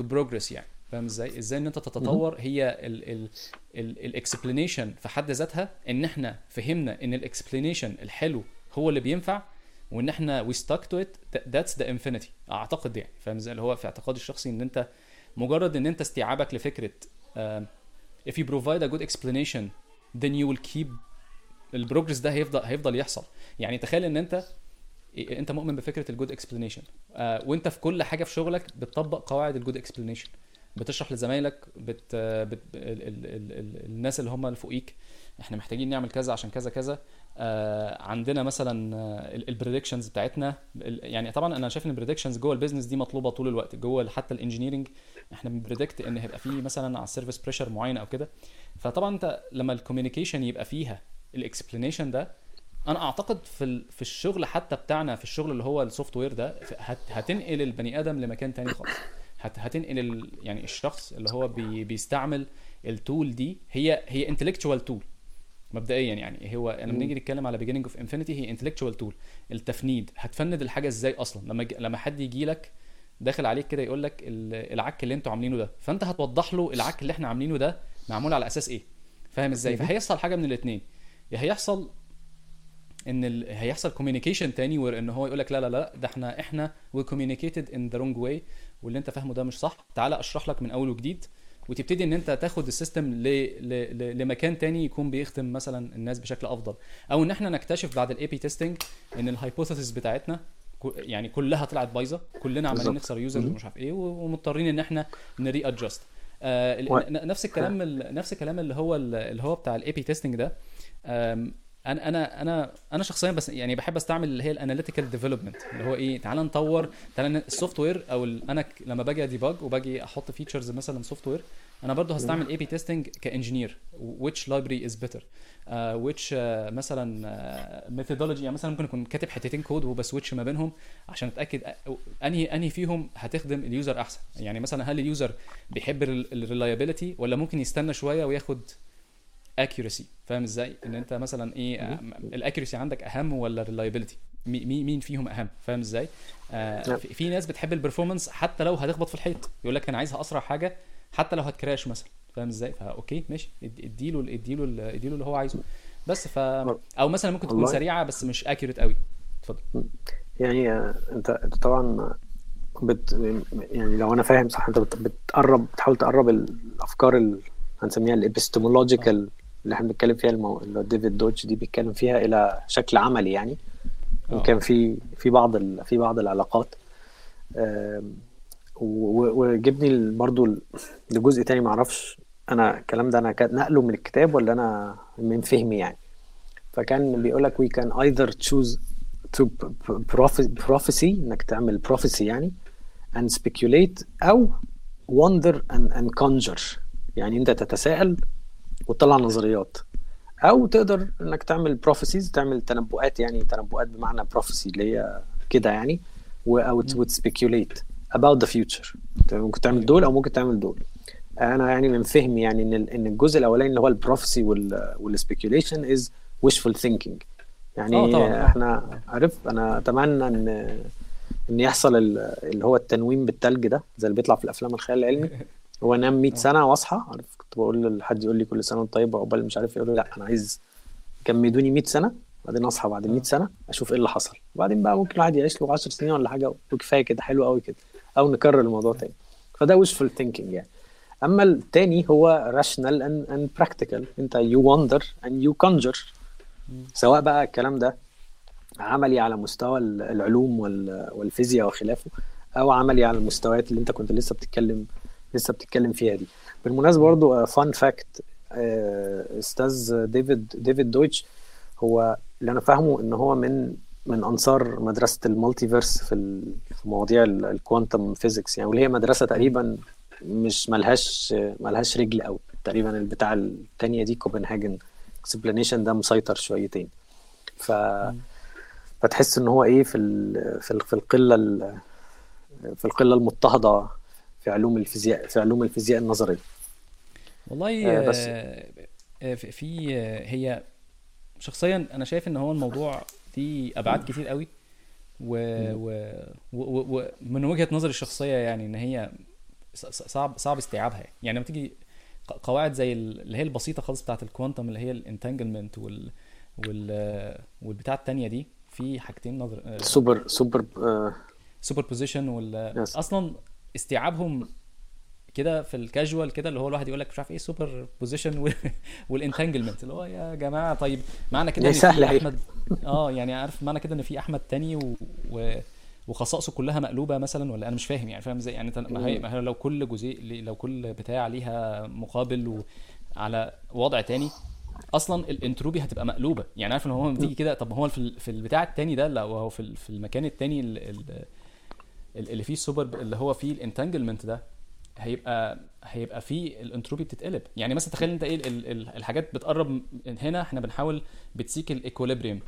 to progress يعني. فاهم إزاي؟ إزاي إن أنت تتطور؟ هي ال explanation في حد ذاتها إن إحنا فهمنا إن ال explanation الحلو هو اللي بينفع. وإن إحنا we stuck to it that's the infinity. أعتقد يعني فاهم إزاي؟ اللي هو في اعتقادي الشخصي إن أنت مجرد إن أنت استيعابك لفكرة um, if you provide a good explanation then you will keep ال progress ده هيفضل هيفضل يحصل. يعني تخيل إن أنت أنت مؤمن بفكرة ال good explanation آه وأنت في كل حاجة في شغلك بتطبق قواعد ال good explanation بتشرح لزمايلك بت, بت ال ال ال ال الناس اللي هم اللي فوقيك إحنا محتاجين نعمل كذا عشان كذا كذا. عندنا مثلا ال predictions بتاعتنا. يعني طبعا أنا شايف إن ال predictions جوه ال business دي مطلوبة طول الوقت. جوه حتى ال engineering إحنا بن predict إن هيبقى فيه مثلا على ال service pressure معين أو كده. فطبعا أنت لما ال communication يبقى فيها ال explanation ده أنا أعتقد في في الشغل حتى بتاعنا في الشغل اللي هو ال software ده هتنقل البني آدم لمكان تاني خالص. هت هتنقل يعني الشخص اللي هو بي بيستعمل ال tool دي. هي هي intellectual tool مبدئيا يعني. هو لما. نيجي نتكلم على beginning of infinity هي intellectual tool التفنيد. هتفند الحاجة إزاي أصلا؟ لما لما حد يجي لك داخل عليك كده يقول لك ال- العك اللي أنتوا عاملينه ده. فأنت هتوضح له العك اللي إحنا عاملينه ده معمول على أساس إيه. فاهم إزاي. فهيحصل حاجة من الاثنين يا هيحصل إن ال... هيحصل communication تاني وإن إن هو يقول لك لا لا لا ده إحنا إحنا we communicated in the wrong way واللي أنت فاهمه ده مش صح. تعالى أشرح لك من أول وجديد. وتبتدي إن أنت تاخد ال system ل... ل... ل... لمكان تاني يكون بيخدم مثلا الناس بشكل أفضل أو إن إحنا نكتشف بعد ال A/B testing إن ال hypothesis بتاعتنا يعني كلها طلعت بايظة كلنا عمالين. نخسر users. ومش عارف إيه ومضطرين إن إحنا نـ readjust آه نفس الكلام ال- نفس الكلام اللي هو ال- اللي هو بتاع ال A/B testing ده أنا أنا أنا أنا شخصيا بس يعني بحب أستعمل اللي هي ال analytical development اللي هو إيه تعال نطور تعال ال software أو أنا لما باجي ا debug وباجي أحط features مثلا software أنا برضه هستعمل A/B testing ك engineer which library is better. uh, which uh, مثلا uh, يعني مثلا ممكن اكون كاتب حتتين code وب switch ما بينهم عشان أتأكد أ- انهي أنهي فيهم هتخدم ال user أحسن. يعني مثلا هل ال user بيحب ال reliability ولا ممكن يستنى شوية وياخد accuracy. فاهم إزاي؟ إن أنت مثلا إيه ال accuracy عندك أهم ولا ال reliability مين فيهم أهم؟ فاهم إزاي؟ آه. في, ناس بتحب ال performance حتى لو هتخبط في الحيط. يقول لك أنا عايزها أسرع حاجة حتى لو هت crash مثلا. فاهم إزاي؟ ف okay ماشي. إد- إديله إديله إديله اللي هو عايزه. بس ف أو مثلا ممكن تكون. سريعة بس مش accurate قوي. اتفضل. يعني آه، أنت أنت طبعا بت يعني لو أنا فاهم صح أنت بت- بتقرب بتحاول تقرب الأفكار ال... هنسميها ال epistemological اللي إحنا بنتكلم فيها المو... اللي ديفيد دويتش دي بيتكلم فيها إلى شكل عملي يعني. آه. وكان في في بعض ال... في بعض العلاقات. وجبني برضو لجزء تاني معرفش أنا الكلام ده أنا كان نقله من الكتاب ولا أنا من فهمي يعني. فكان بيقول لك can either choose to prophe- prophecy إنك تعمل prophecy يعني and speculate أو wonder and, and conjure. يعني أنت تتساءل وتطلع نظريات. أو تقدر إنك تعمل prophecies تعمل تنبؤات يعني تنبؤات بمعنى prophecy اللي هي كده يعني أو speculate about the future. أنت ممكن تعمل دول أو ممكن تعمل دول. أنا يعني من فهمي يعني إن إن الجزء الأولاني اللي هو ال prophecy وال speculation is wishful thinking. يعني آه طبعاً، آه. إحنا عارف أنا أتمنى ان إن يحصل ال- اللي هو التنويم بالتلج ده زي اللي بيطلع في الأفلام الخيال العلمي. هو انام 100 سنة واصحى عارف بقول لحد يقول لي كل سنة وأنت طيب عقبال مش عارف يقول لي لا أنا عايز تجمدوني 100 سنة بعدين أصحى بعد 100 سنة أشوف إيه اللي حصل. وبعدين بقى ممكن الواحد يعيش له 10 سنين ولا حاجة وكفاية كده حلو قوي كده أو نكرر الموضوع تاني. فده wishful thinking يعني. أما التاني هو rational and, and practical. أنت you wonder and you conjure. سواء بقى الكلام ده عملي على مستوى ال- العلوم وال- والفيزياء وخلافه أو عملي على المستويات اللي أنت كنت لسه بتتكلم لسه بتتكلم فيها دي. بالمناسبة برضو fun fact أستاذ ديفيد ديفيد دويتش هو اللي أنا فاهمه إن هو من من أنصار مدرسة ال multiverse في في مواضيع ال quantum physics يعني واللي هي مدرسة تقريبا مش ملهاش ملهاش رجل قوي تقريبا البتاع التانية دي كوبنهاجن. explanation ده مسيطر شويتين. ف فتحس إن هو إيه في. في ال... في القلة ال... في القلة المضطهدة في علوم الفيزياء في علوم الفيزياء النظريه والله آه، بس- آه، آه، في آه، هي شخصيا أنا شايف إن هو الموضوع دي أبعاد كتير قوي و و و- و- ومن وجهة نظري الشخصية يعني إن هي صعب صعب استيعابها. يعني, لما تيجي قواعد زي ال- اللي هي البسيطة خالص بتاعت ال quantum اللي هي ال entanglement وال وال والبتاع التانية دي في حاجتين نظر super super آه، superposition وال. أصلا استيعابهم كده في الكاجوال كده اللي هو الواحد يقول لك مش عارف إيه superposition وال entanglement اللي هو يا جماعة طيب معنى كده إن في. أحمد آه يعني عارف معنى كده إن في أحمد تاني و... و... وخصائصه كلها مقلوبة مثلا ولا أنا مش فاهم يعني فاهم إزاي؟ يعني انت ما هي ما هي لو كل جزء لو كل بتاع ليها مقابل وعلى وضع تاني أصلا الانتروبي هتبقى مقلوبة. يعني عارف إن هو لما تيجي كده طب هو في ال- في البتاع التاني ده لو هو في ال- في المكان التاني ال- ال- ال- اللي فيه السوبر اللي هو فيه ال entanglement ده هيبقى هيبقى فيه الانتروبي بتتقلب. يعني مثلا تخيل انت إيه ال- ال- ال- الحاجات بتقرب من هنا إحنا بنحاول بت seek ال equilibrium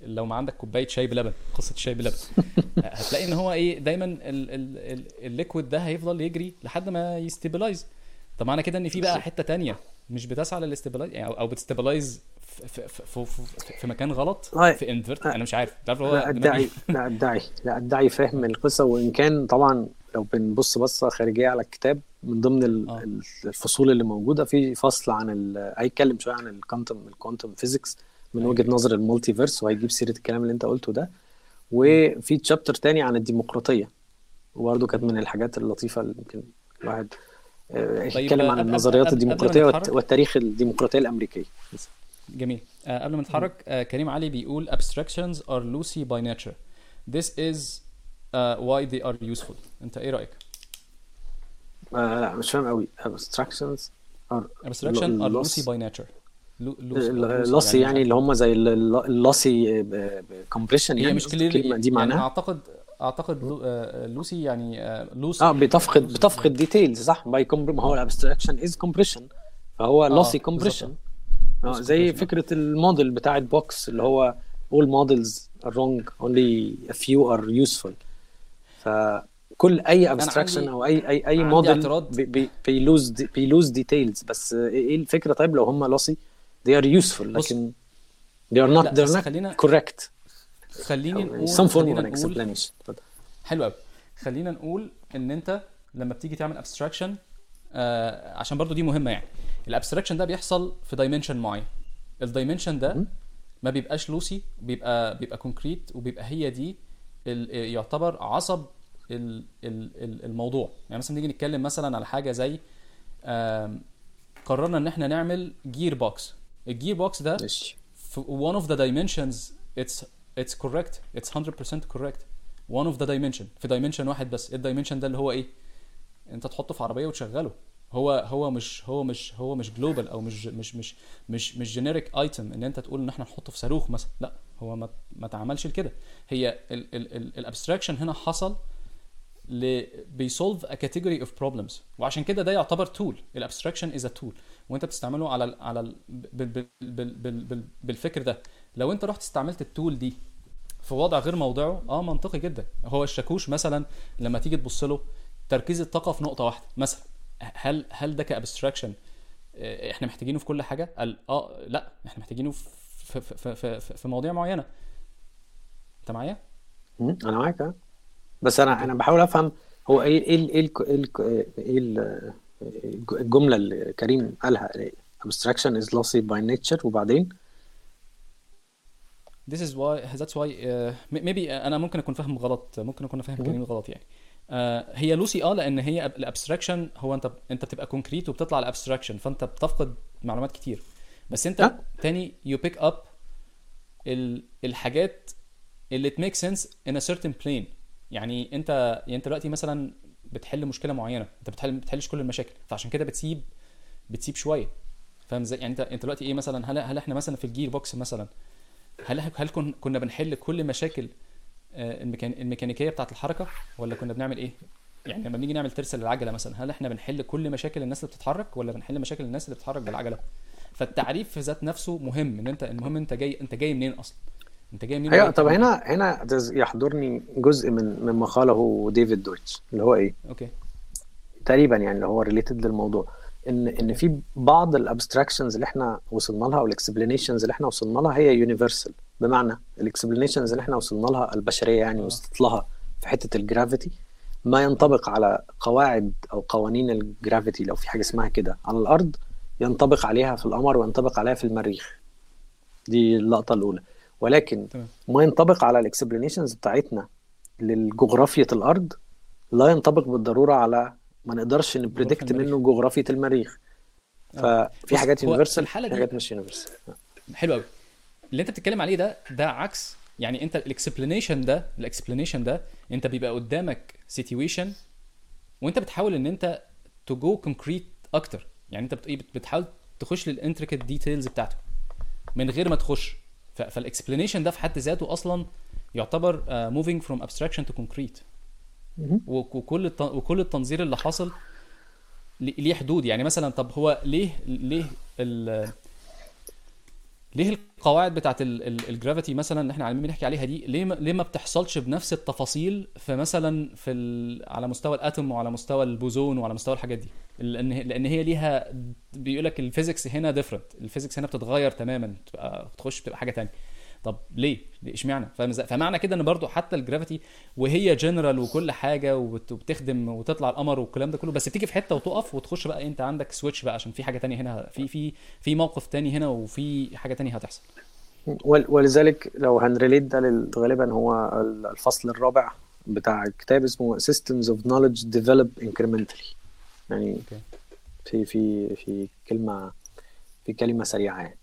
لو ما عندك كوباية شاي بلبن قصة شاي بلبن. هتلاقي إن هو إيه دايما ال- ال- ال- ال liquid ده هيفضل يجري لحد ما ي stabilize. طب معنى كده إن في بقى حتة تانية مش بتسعى لل stabilize يعني أو, أو بت stabilize في, في, في, في, مكان غلط. في invert أنا مش عارف. تعرف هو لا أدعي. لا أدعي. لا أدعي فهم القصة وإن كان طبعا لو بنبص بصة خارجية على الكتاب من ضمن آه. ال- الفصول اللي موجودة في فصل عن هيتكلم شوية عن ال quantum ال quantum physics من أيوة. وجهة نظر ال multiverse وهيجيب سيرة الكلام اللي أنت قلته ده. وفي chapter تاني عن الديمقراطية. وبرده كانت من الحاجات اللطيفة اللي يمكن الواحد آه، طيب، يتكلم آه، عن النظريات الديمقراطية. والتاريخ الديمقراطية الأمريكية. جميل. آه قبل ما نتحرك آه كريم علي بيقول abstractions are lossy by nature. This is uh, why they are useful. انت إيه رأيك؟ آه لا مش فاهم قوي. abstractions are abstraction are lossy by nature. ال lossy lossy يعني اللي هم زي ال lossy compression هي يعني مش clear الكلمة دي يعني معناها؟ اعتقد أعتقد آه، lossy يعني آه، loss آه بتفقد بتفقد details صح؟ by ما هو ال abstraction is compression فهو lossy compression آه Lossy زي. فكرة الموديل بتاعت بوكس اللي هو all models are wrong only a few are useful فكل أي abstraction أو اي اي أي model. بي lose بي lose details بس إيه الفكرة طيب لو هم lossy they are useful. لكن they are not they're not خلينا- correct خليني نقول some form of explanation. حلو قوي خلينا نقول إن أنت لما بتيجي تعمل abstraction آه عشان برضو دي مهمة يعني. ال abstraction ده بيحصل في dimension معين. ال dimension ده. ما بيبقاش lossy بيبقى بيبقى concrete وبيبقى هي دي يعتبر عصب ال- ال- ال- الموضوع. يعني مثلا نيجي نتكلم مثلا على حاجة زي قررنا إن إحنا نعمل gear box ال gear box ده ماشي. في one of the dimensions it's it's correct. it's 100% correct. one of the dimension. في dimension واحد بس. ال dimension ده اللي هو إيه؟ انت تحطه في عربية وتشغله. هو هو مش هو مش هو مش global أو مش مش مش مش مش generic item إن أنت تقول إن إحنا نحطه في صاروخ مثلا. لأ هو ما ما اتعملش لكده. هي ال abstraction هنا حصل بي solve a category of problems وعشان كده ده يعتبر tool ال abstraction is a tool وأنت بتستعمله على على ال بال بال بال بال بال بالفكر ده. لو أنت رحت استعملت ال tool دي في وضع غير موضعه آه منطقي جدا. هو الشاكوش مثلا لما تيجي تبص له تركيز الطاقة في نقطة واحدة. مثلا هل هل ده ك abstraction إحنا محتاجينه في كل حاجة؟ قال آه لأ إحنا محتاجينه في في في في, مواضيع معينة. أنت معايا. أنا معاك آه. بس أنا أنا بحاول أفهم هو إيه إيه إيه إيه إيه ال- الجملة اللي كريم قالها abstraction is lossy by nature وبعدين؟ This is why that's why uh, maybe أنا ممكن أكون فاهم غلط ممكن أكون فاهم. كلامي غلط يعني. آه هي lossy آه لأن هي ال abstraction هو أنت أنت بتبقى concrete وبتطلع ال abstraction فأنت بتفقد معلومات كتير. بس أنت آه. تاني pick up ال الحاجات اللي makes sense in a certain plane. يعني انت يعني أنت دلوقتي مثلا بتحل مشكلة معينة أنت بتحل ما بتحلش كل المشاكل فعشان كده بتسيب بتسيب شوية. فاهم إزاي؟ يعني انت أنت دلوقتي إيه مثلا؟ هل هل إحنا مثلا في ال gear box مثلا هل هل كن- كنا بنحل كل مشاكل آه، الميكانيكية بتاعه الحركة ولا كنا بنعمل إيه؟ يعني لما بنيجي نعمل ترس للعجلة مثلا هل إحنا بنحل كل مشاكل الناس اللي بتتحرك ولا بنحل مشاكل الناس اللي بتتحرك بالعجلة؟ فالتعريف في ذات نفسه مهم إن أنت المهم أنت جاي أنت جاي منين أصلا؟ أنت جاي منين؟ أيوه طب؟ هنا هنا يحضرني جزء من مما قاله ديفيد دويتش اللي هو إيه؟ okay. تقريبا يعني اللي هو related للموضوع. إن إن في بعض ال abstractions اللي إحنا وصلنا لها أو ال explanations اللي إحنا وصلنا لها هي universal بمعنى ال explanations اللي إحنا وصلنا لها البشرية يعني آه. وصلت لها في حتة ال gravity ما ينطبق على قواعد أو قوانين ال gravity لو في حاجة اسمها كده على الأرض ينطبق عليها في القمر وينطبق عليها في المريخ دي اللقطة الأولى ولكن ما ينطبق على ال explanations بتاعتنا للجغرافية الأرض لا ينطبق بالضرورة على ما نقدرش ن predict. منه جغرافية المريخ آه. ففي حاجات universal حاجات مش universal حلو قوي اللي انت بتتكلم عليه ده ده عكس يعني انت ال explanation ده ال explanation ده انت بيبقى قدامك situation وانت بتحاول ان انت to go concrete أكتر. يعني انت بت- بت- بتحاول تخش لل intricate details بتاعته من غير ما تخش. فال explanation ده في حد ذاته أصلا يعتبر moving from abstraction to concrete وكل الت- وكل التنظير اللي حاصل ليه ليه حدود. يعني مثلا طب هو ليه ليه ال ليه القواعد بتاعت ال gravity مثلا اللي إحنا عمالين بنحكي عليها دي ليه ما ليه ما بتحصلش بنفس التفاصيل في مثلا في ال على مستوى ال atom وعلى مستوى البوزون وعلى مستوى الحاجات دي؟ لأن لأن هي ليها بيقول لك ال physics هنا different ال physics هنا بتتغير تماما بتبقى بتخش بتبقى حاجة تانية. طب ليه؟ اشمعنى؟ فمعنى كده إن برضو حتى ال gravity وهي جنرال وكل حاجة وبت- وبتخدم وتطلع القمر والكلام ده كله بس بتيجي في حتة وتقف وتخش بقى أنت عندك switch بقى عشان في حاجة تانية هنا في في في موقف تاني هنا وفي حاجة تانية هتحصل. ول- ولذلك لو هن relate ده غالبا هو الفصل الرابع بتاع الكتاب اسمه Systems of Knowledge Develop Incrementally. يعني في في في كلمة في كلمة سريعة يعني.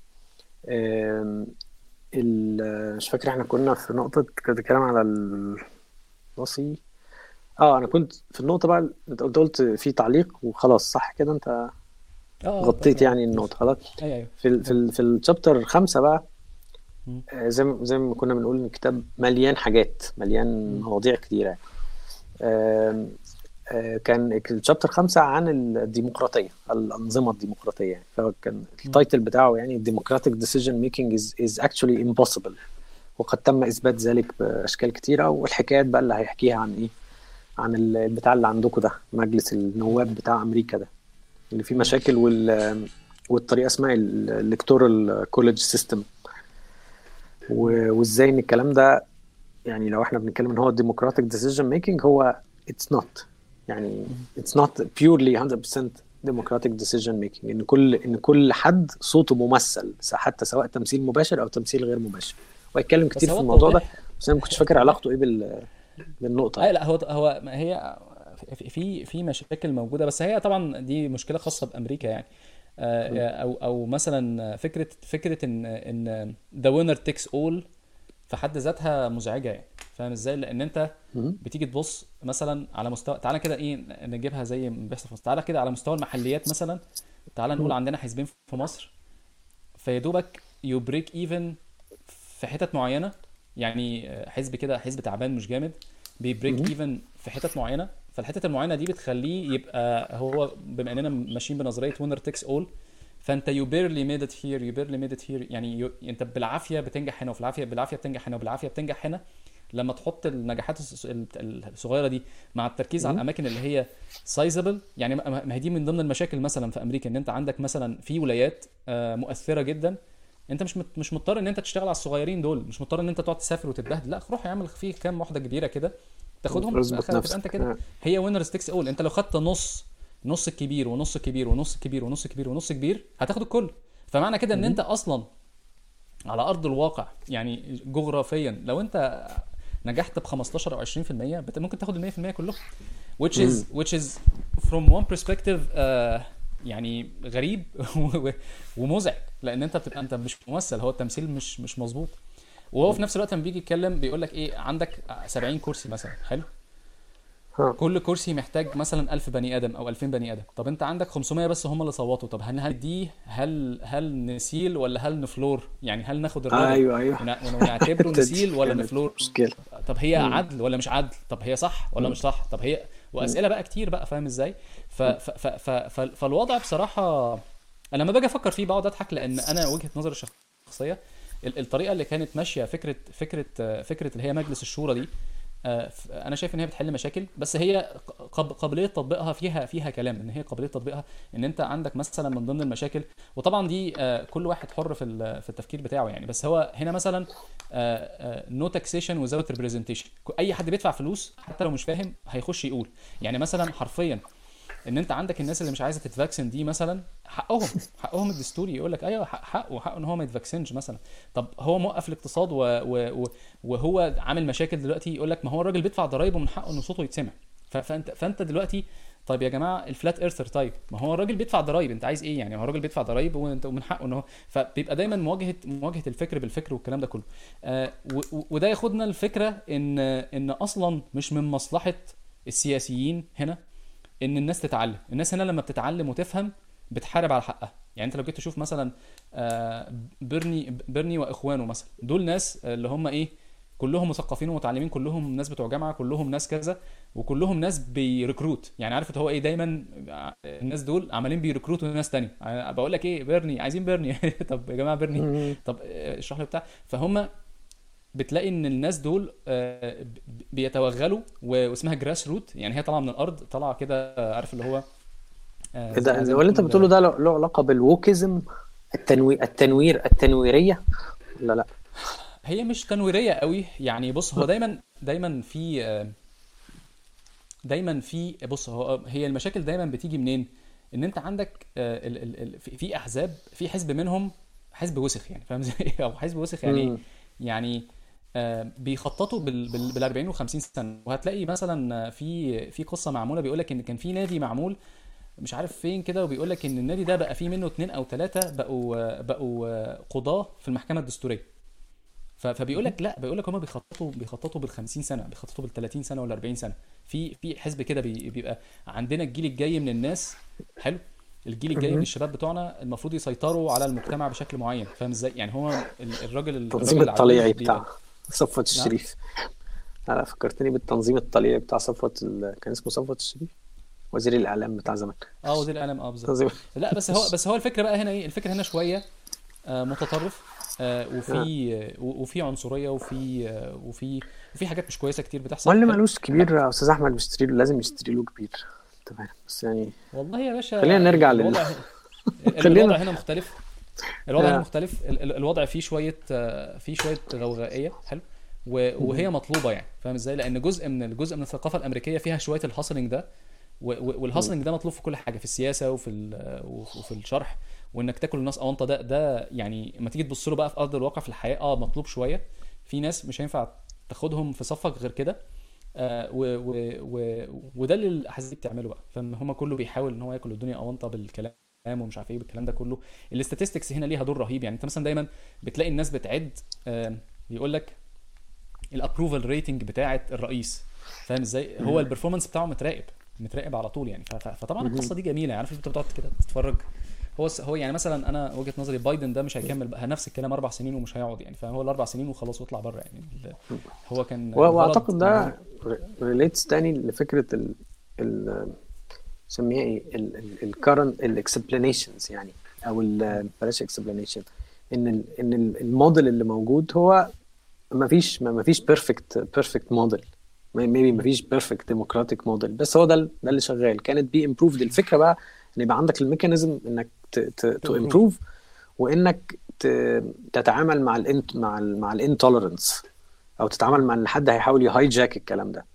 مش فاكر إحنا كنا في نقطة كنت بتكلم على الوصي. آه أنا كنت في النقطة بقى انت قلت قلت في تعليق وخلاص صح كده انت آه غطيت يعني النقطة خلاص. أيوه أيوه. في ال في ال في الشابتر خمسة بقى. آه، زي ما- زي ما كنا بنقول إن الكتاب مليان حاجات مليان مواضيع كتيرة. كان ال chapter خمسة عن الديمقراطية الأنظمة الديمقراطية يعني. فهو كان ال title بتاعه يعني democratic decision making is, is actually impossible. وقد تم إثبات ذلك بأشكال كتيرة والحكايات بقى اللي هيحكيها عن إيه؟ عن ال- البتاع اللي عندكم ده مجلس النواب بتاع أمريكا ده اللي فيه مشاكل وال والطريقة اسمها ال electoral college system وإزاي إن الكلام ده يعني لو إحنا بنتكلم إن هو democratic decision making هو it's not. يعني it's not purely 100% democratic decision making إن كل إن كل حد صوته ممثل حتى سواء تمثيل مباشر أو تمثيل غير مباشر. ويتكلم كتير في الموضوع ده بس أنا ما كنتش فاكر علاقته إيه بال بالنقطة. لا هو هو هي في في مشاكل موجودة بس هي طبعا دي مشكلة خاصة بأمريكا يعني. آه، أو أو مثلا فكره فكرة ان إن the winner takes all في حد ذاتها مزعجة يعني. فاهم إزاي؟ لأن أنت بتيجي تبص مثلا على مستوى تعالى كده إيه نجيبها زي ما بيحصل في مصر. تعالى كده على مستوى المحليات مثلا. تعالى نقول عندنا حزبين في مصر. فيا دوبك you break even في حتت معينة. يعني حزب كده حزب تعبان مش جامد. بي break even في حتت معينة. فالحتت المعينة دي بتخليه يبقى هو بما إننا ماشيين بنظرية winner takes all فانت you barely made it here you barely made it here يعني you, انت بالعافية بتنجح هنا وفي العافية بالعافية بتنجح هنا وبالعافية بتنجح هنا. لما تحط النجاحات الصغيرة دي مع التركيز على الأماكن اللي هي sizable يعني ما هي دي من ضمن المشاكل مثلا في أمريكا إن أنت عندك مثلا في ولايات مؤثرة جدا. أنت مش مش مضطر إن أنت تشتغل على الصغيرين دول مش مضطر إن أنت تقعد تسافر وتتبهدل. لا روح اعمل في كام واحدة كبيرة كده تاخدهم تبقى أنت كده. هي winners take all أنت لو خدت نص نص الكبير ونص الكبير ونص الكبير ونص الكبير ونص كبير هتاخد الكل. فمعنى كده إن أنت أصلا على أرض الواقع يعني جغرافيا لو أنت نجحت ب 15 أو 20% ممكن تاخد ال 100% كلهم which is which is from one perspective uh, يعني غريب ومزعج. لأن أنت بتبقى أنت مش ممثل هو التمثيل مش مش مظبوط. وهو في نفس الوقت لما بيجي يتكلم بيقول لك إيه عندك 70 كرسي مثلا حلو؟ كل كرسي محتاج مثلا 1000 بني آدم أو 2000 بني آدم. طب أنت عندك 500 بس هم اللي صوتوا. طب هل هل دي هل هل نسيل ولا هل نفلور؟ يعني هل ناخد الراجل أيوه أيوه. ونعتبره نسيل ولا نفلور؟ مشكلة. طب هي عدل ولا مش عدل؟ طب هي صح ولا مش صح؟ طب هي وأسئلة بقى كتير بقى فاهم إزاي؟ ف... ف... ف... ف... ف... فالوضع بصراحة أنا لما باجي أفكر فيه بقعد أضحك لأن أنا وجهة نظري الشخصية الطريقة اللي كانت ماشية فكرة فكرة فكرة اللي هي مجلس الشورى دي أنا شايف إن هي بتحل مشاكل بس هي قابلية تطبيقها فيها فيها كلام إن هي قابلية تطبيقها إن أنت عندك مثلا من ضمن المشاكل وطبعا دي كل واحد حر في في التفكير بتاعه يعني بس هو هنا مثلا no taxation without representation أي حد بيدفع فلوس حتى لو مش فاهم هيخش يقول. يعني مثلا حرفيا إن أنت عندك الناس اللي مش عايزة ت vaccinate دي مثلا حقهم حقهم الدستوري يقول لك أيوه حقه حقه إن هو ما يتفاكسنش مثلا. طب هو موقف الاقتصاد و... و... وهو عامل مشاكل دلوقتي يقول لك ما هو الراجل بيدفع ضرايب ومن حقه إن صوته يتسمع. ف... فأنت فأنت دلوقتي طيب يا جماعة الفلات ايرثر طيب ما هو الراجل بيدفع ضرايب أنت عايز إيه يعني؟ هو الراجل بيدفع ضرايب وأنت ومن حقه إن هو فبيبقى دايما مواجهة مواجهة الفكر بالفكر والكلام ده كله. آه. وده ياخدنا الفكرة إن إن أصلا مش من مصلحة السياسيين هنا إن الناس تتعلم. الناس هنا لما بتتعلم وتفهم بتحارب على حقها. يعني أنت لو جيت تشوف مثلا بيرني بيرني وإخوانه مثلا دول ناس اللي هم إيه كلهم مثقفين ومتعلمين كلهم ناس بتوع جامعة كلهم ناس كذا وكلهم ناس بي recruit. يعني عارف هو إيه دايما الناس دول عمالين بي recruit وا ناس تانية. بقول لك إيه بيرني عايزين بيرني. طب يا جماعة بيرني. طب اشرح لي بتاع فهم بتلاقي إن الناس دول بيتوغلوا واسمها grass root يعني هي طالعة من الأرض طالعة كده عارف اللي هو ده؟ اللي أنت بتقوله ده له علاقة بال wokeism التنوي التنوير التنويرية؟ ولا لأ؟ هي مش تنويرية قوي. يعني بص هو دايما دايما في دايما في بص هو هي المشاكل دايما بتيجي منين؟ إن أنت عندك في أحزاب في حزب منهم حزب وسخ يعني فاهم إزاي؟ أو حزب وسخ يعني يعني بيخططوا بال 40 و 50 سنة. وهتلاقي مثلا في في قصة معمولة بيقول لك إن كان في نادي معمول مش عارف فين كده وبيقول لك إن النادي ده بقى فيه منه اثنين أو ثلاثة بقوا بقوا قضاة في المحكمة الدستورية. فبيقول لك لا بيقول لك هم بيخططوا بيخططوا بال 50 سنة بيخططوا بال 30 سنة ولا 40 سنة. في في حزب كده بيبقى عندنا الجيل الجاي من الناس حلو؟ الجيل الجاي من الشباب بتوعنا المفروض يسيطروا على المجتمع بشكل معين. فاهم إزاي؟ يعني هو الراجل التنظيم الطليعي بتاع صفوت الشريف. لا فكرتني بالتنظيم الطليعي بتاع صفوت كان اسمه صفوت الشريف؟ وزير الإعلام بتاع زمان. آه وزير الإعلام آه بالظبط. لا بس هو بس هو الفكرة بقى هنا إيه؟ الفكرة هنا شوية آه متطرف آه وفي آه وفي عنصرية وفي آه وفي وفي حاجات مش كويسة كتير بتحصل. واللي مالوش كبير يا أستاذ أحمد بيشتري له لازم يشتري له كبير. تمام بس يعني والله يا باشا خلينا نرجع لل الوضع هنا مختلف. الوضع هنا مختلف. الوضع فيه شوية فيه شوية غوغائيه حلو. وهي مطلوبة يعني. فاهم إزاي؟ لأن جزء من الجزء من الثقافة الأمريكية فيها شوية ال hustling ده. وال hustling ده مطلوب في كل حاجة في السياسة وفي وفي الشرح. وإنك تاكل الناس اونطه ده ده يعني لما تيجي تبص له بقى في أرض الواقع في الحياة آه مطلوب شوية. في ناس مش هينفع تاخدهم في صفك غير كده. آه و و و وده اللي الاحاديث دي بتعمله بقى. فهم كله بيحاول إن هو ياكل الدنيا اونطه بالكلام. ومش عارف إيه بالكلام ده كله. ال statistics هنا ليها دور رهيب. يعني انت مثلا دايما بتلاقي الناس بتعد آه بيقول لك ال approval rating بتاعه الرئيس. فاهم إزاي؟ هو ال performance بتاعه متراقب متراقب على طول يعني. فطبعا القصة دي جميلة. يعني عارف انت بتقعد كده تتفرج. هو هو يعني مثلا أنا وجهة نظري بايدن ده مش هيكمل بقى نفس الكلام أربع سنين ومش هيقعد يعني. فهو الأربع سنين وخلاص واطلع بره يعني. هو كان وأعتقد ده relates تاني لفكرة ال ال نسميها إيه؟ ال current ال explanations يعني أو بلاش explanation إن ال إن الموديل اللي موجود هو ما فيش ما فيش perfect perfect model maybe ما فيش perfect democratic model بس هو ده ده اللي شغال. كانت بي امبروفد الفكرة بقى إن يبقى عندك ال mechanism إنك to improve وإنك تتعامل مع ال int مع ال مع ال intolerance أو تتعامل مع إن حد هيحاول ي hijack الكلام ده.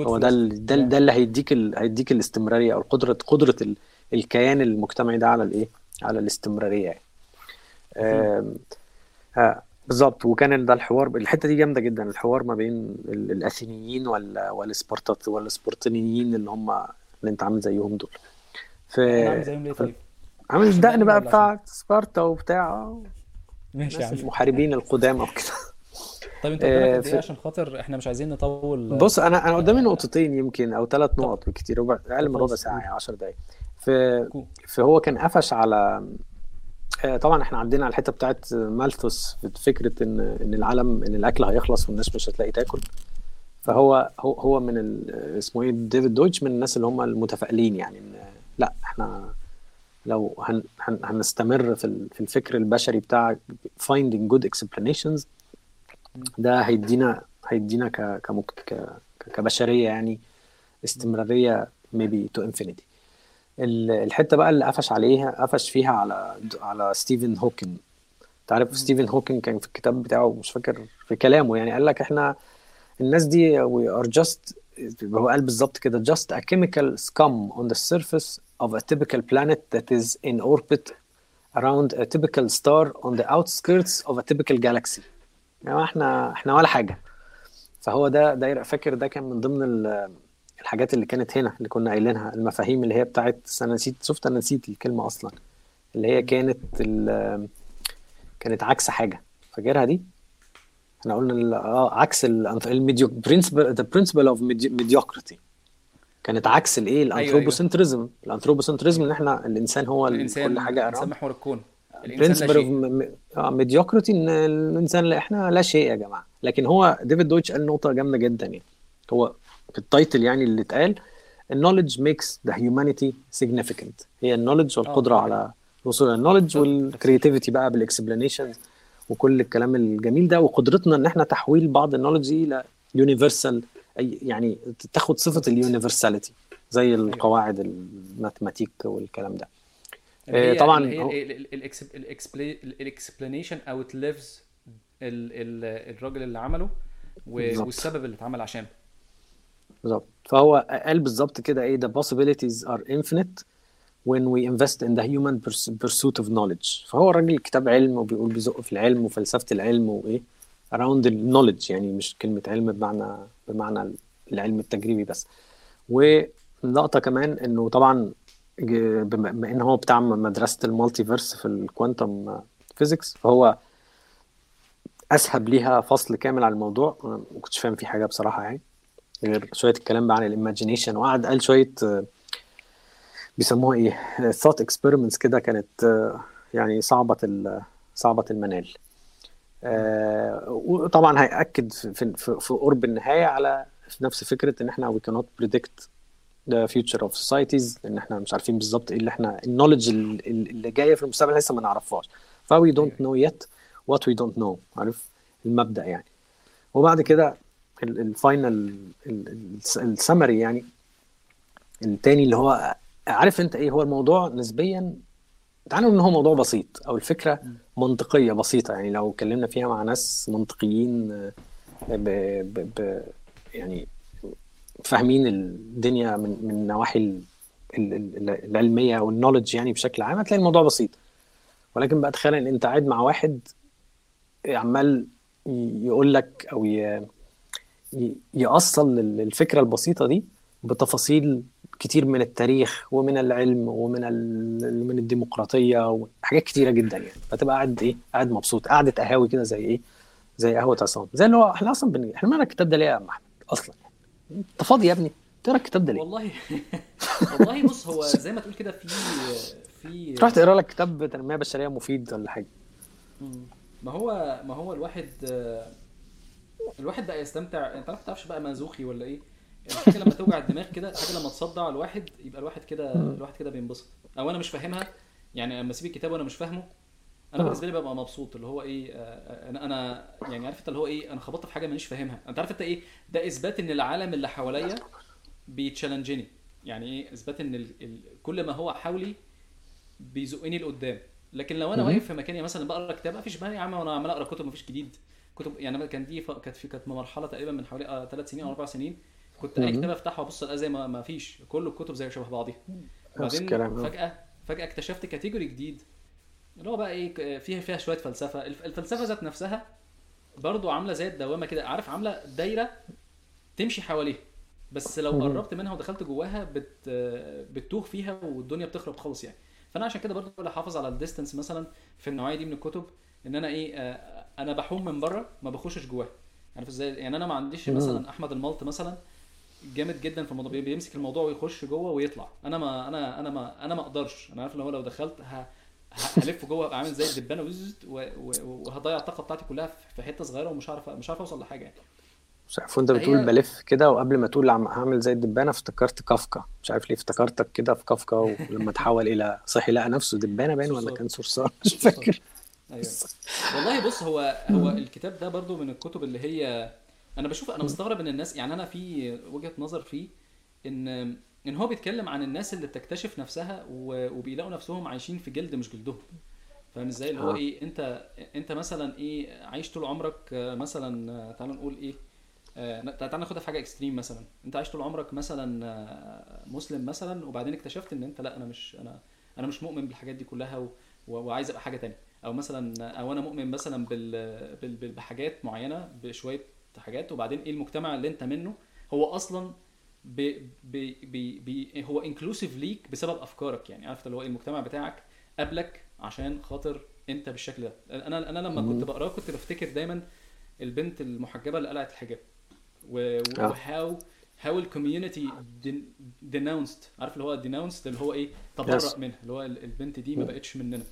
هو ده ده, ده اللي هيديك ال... هيديك الاستمرارية أو قدره قدرة ال... الكيان المجتمعي ده على الإيه؟ على الاستمرارية. يعني آه بالظبط. وكان ده الحوار. الحتة دي جامدة جدا. الحوار ما بين الأثينيين ولا والسبارتات والسبارتينيين اللي هم اللي أنت عامل زيهم دول. في عامل زيهم ليه طيب؟ عامل الدقن بقى بتاع سبارتا وبتاع. ماشي يا عم. المحاربين القدامى وكده. طيب انت قدامك قد إيه عشان خاطر إحنا مش عايزين نطول؟ بص أنا أنا قدامي نقطتين يمكن أو ثلاث نقط بكتير ربع أقل من ربع ساعة يعني 10 دقائق في فهو كان قفش على طبعا إحنا عندنا الحتة بتاعت مالثوس في فكرة ان إن العالم إن الأكل هيخلص والناس مش هتلاقي تاكل. فهو هو هو من اسمه إيه ديفيد دويتش من الناس اللي هم المتفائلين يعني إن لا إحنا لو هن هن هنستمر في في الفكر البشري بتاع finding good explanations ده هيدينا هيدينا ك ك كبشرية يعني استمرارية maybe to infinity. الحتة بقى اللي قفش عليها قفش فيها على على ستيفن هوكينج تعرف ستيفن هوكينج كان في الكتاب بتاعه مش فاكر في كلامه يعني قال لك إحنا الناس دي we are just هو قال بالظبط كده just a chemical scum on the surface of a typical planet that is in orbit around a typical star on the outskirts of a typical galaxy. يعني إحنا إحنا ولا حاجة. فهو ده دايرة فاكر ده كان من ضمن الحاجات اللي كانت هنا اللي كنا قايلينها المفاهيم اللي هي بتاعت أنا نسيت شفت أنا نسيت الكلمة أصلا اللي هي كانت كانت عكس حاجة. فاكرها دي؟ إحنا قلنا آه عكس ال medio principle the principle of mediocrity كانت عكس الايه ال anthropocentrism أيوة. ال anthropocentrism إن إحنا الإنسان هو الإنسان كل حاجة الانسان محور الكون principle of mediocrity إن الإنسان إحنا لا شيء يا جماعة. لكن هو ديفيد دويتش قال نقطة جامدة جدا يعني. هو في ال title يعني اللي اتقال ال knowledge makes the humanity significant. هي ال knowledge والقدرة على الوصول لل knowledge وال creativity بقى بال explanation وكل الكلام الجميل ده. وقدرتنا إن إحنا تحويل بعض ال knowledge دي إلى universal يعني تاخد صفة ال universality زي القواعد ال mathematic والكلام ده. طبعا ال explanation outlives الراجل اللي عمله والسبب اللي اتعمل عشانه. بالظبط. فهو قال بالظبط كده إيه the possibilities are infinite when we invest in the human pursuit of knowledge. فهو الراجل كتاب علم وبيقول بيزق في العلم وفلسفة العلم وايه around the knowledge يعني مش كلمة علم بمعنى بمعنى العلم التجريبي بس. ولقطة كمان إنه طبعا بما إن هو بتاع مدرسة ال multiverse في ال quantum physics فهو اسهب ليها فصل كامل على الموضوع. ما كنتش فاهم فيه حاجة بصراحة يعني غير شوية الكلام بقى عن ال imagination وقعد قال شوية بيسموها إيه thought experiments كده كانت يعني صعبة صعبة المنال. وطبعا هيأكد في في قرب النهاية على نفس فكرة إن إحنا we cannot predict the future of societies ان إحنا مش عارفين بالظبط إيه اللي إحنا النولج اللي جاية في المستقبل لسه ما نعرفهاش. ف we don't know yet what we don't know عارف؟ المبدأ يعني. وبعد كده الفاينل السمري يعني. التاني اللي هو عارف أنت إيه؟ هو الموضوع نسبيا تعالوا إن هو موضوع بسيط أو الفكرة منطقية بسيطة يعني. لو اتكلمنا فيها مع ناس منطقيين ب ب ب يعني فاهمين الدنيا من من النواحي ال- ال- ال- العلمية والنولج يعني بشكل عام هتلاقي الموضوع بسيط. ولكن بقى تخيل إن أنت قاعد مع واحد عمال يقول لك أو يأصل لل- الفكرة البسيطة دي بتفاصيل كتير من التاريخ ومن العلم ومن من الديمقراطية وحاجات كتيرة جدا يعني. فتبقى قاعد إيه قاعد مبسوط قعده قهاوي كده زي إيه زي قهوة عصام. زي اللي هو إحنا أصلا بن... إحنا مالنا الكتاب ده ليه يا عم أحمد؟ أصلا. أنت فاضي يا ابني؟ تقرا الكتاب ده ليه؟ والله والله بص هو زي ما تقول كده في في تروح تقرأ لك كتاب تنمية بشرية مفيد ولا حاجة. ما هو ما هو الواحد الواحد بقى يستمتع. أنت ما تعرفش بقى مازوخي ولا إيه؟ الحاجة لما توجع الدماغ كده الحاجة لما تصدع الواحد يبقى الواحد كده الواحد كده بينبسط. أو أنا مش فاهمها يعني لما أسيب الكتاب وأنا مش فاهمه أنا آه. بالنسبة لي ببقى مبسوط اللي هو إيه آه، أنا أنا يعني عارف أنت اللي هو إيه أنا خبطت في حاجة مانيش فاهمها أنت عارف أنت إيه ده إثبات إن العالم اللي حواليا بيتشالنجني يعني إيه إثبات إن ال... ال... كل ما هو حولي بيزقني لقدام لكن لو أنا. واقف في مكاني مثلا بقرا كتاب مفيش بقى يا عم وأنا عمال أقرأ كتب مفيش جديد كتب يعني كان دي ف... كانت في كانت مرحلة تقريبا من حوالي ثلاث سنين أو أربع سنين كنت أي. كتاب أفتحه وابص ألاقي زي ما ما فيش كل الكتب زي شبه بعضيها آه. فجأة فجأة اكتشفت category جديد اللي هو بقى إيه فيها فيها شوية فلسفة. الف- الفلسفة ذات نفسها برضو عاملة زي الدوامة كده. عارف عاملة دايرة تمشي حواليها. بس لو. قربت منها ودخلت جواها بت بتتوه فيها والدنيا بتخرب خالص يعني. فأنا عشان كده برضو بحاول أحافظ على ال distance مثلا في النوعية دي من الكتب إن أنا إيه آه، أنا بحوم من بره ما بخشش جواها عارف إزاي؟ يعني أنا ما عنديش. مثلا أحمد الملط مثلا جامد جدا في الموضوع بي- بيمسك الموضوع ويخش جوه ويطلع. أنا ما أنا أنا ما أنا ما أقدرش. أنا عارف هو لو دخلت ه... هلف جوه عامل زي الدبانة. وهضيع الطاقة بتاعتي كلها في حتة صغيرة ومش عارف مش عارف أوصل لحاجة يعني. مش عارف وانت بتقول هي- بلف كده وقبل ما تقول عم هعمل زي الدبانة افتكرت كافكا. مش عارف ليه افتكرتك كده في كافكا ولما تحول إلى صحي. لقى نفسه دبانة باين ولا. كان صرصار؟ مش فاكر. أيوه. والله بص هو هو الكتاب ده برضو من الكتب اللي هي أنا بشوف أنا مستغرب إن الناس يعني أنا في وجهة نظر فيه إن إن هو بيتكلم عن الناس اللي بتكتشف نفسها وبيلاقوا نفسهم عايشين في جلد مش جلدهم. فاهم إزاي؟ اللي هو آه. إيه أنت أنت مثلا إيه عايش طول عمرك آه، مثلا آه، تعال نقول إيه تعال ناخدها في حاجة اكستريم مثلا. أنت عايش طول عمرك مثلا مسلم مثلا وبعدين اكتشفت إن أنت لأ أنا مش أنا أنا مش مؤمن بالحاجات دي كلها و... و- وعايز أبقى حاجة تانية. أو مثلا أو أنا مؤمن مثلا بال... بال... بال- بحاجات معينة بشوية حاجات وبعدين إيه المجتمع اللي أنت منه هو أصلا بي... بي... بي... بي... هو inclusive ليك بسبب أفكارك يعني عارف اللي هو المجتمع بتاعك قبلك عشان خاطر أنت بالشكل ده أنا أنا لما كنت بقراه كنت بفتكر دايما البنت المحجبة اللي قلعت الحجاب و. و how how ال community denounced عارف اللي هو denounced اللي هو إيه تبرأ. منها اللي هو ال- البنت دي ما. بقتش مننا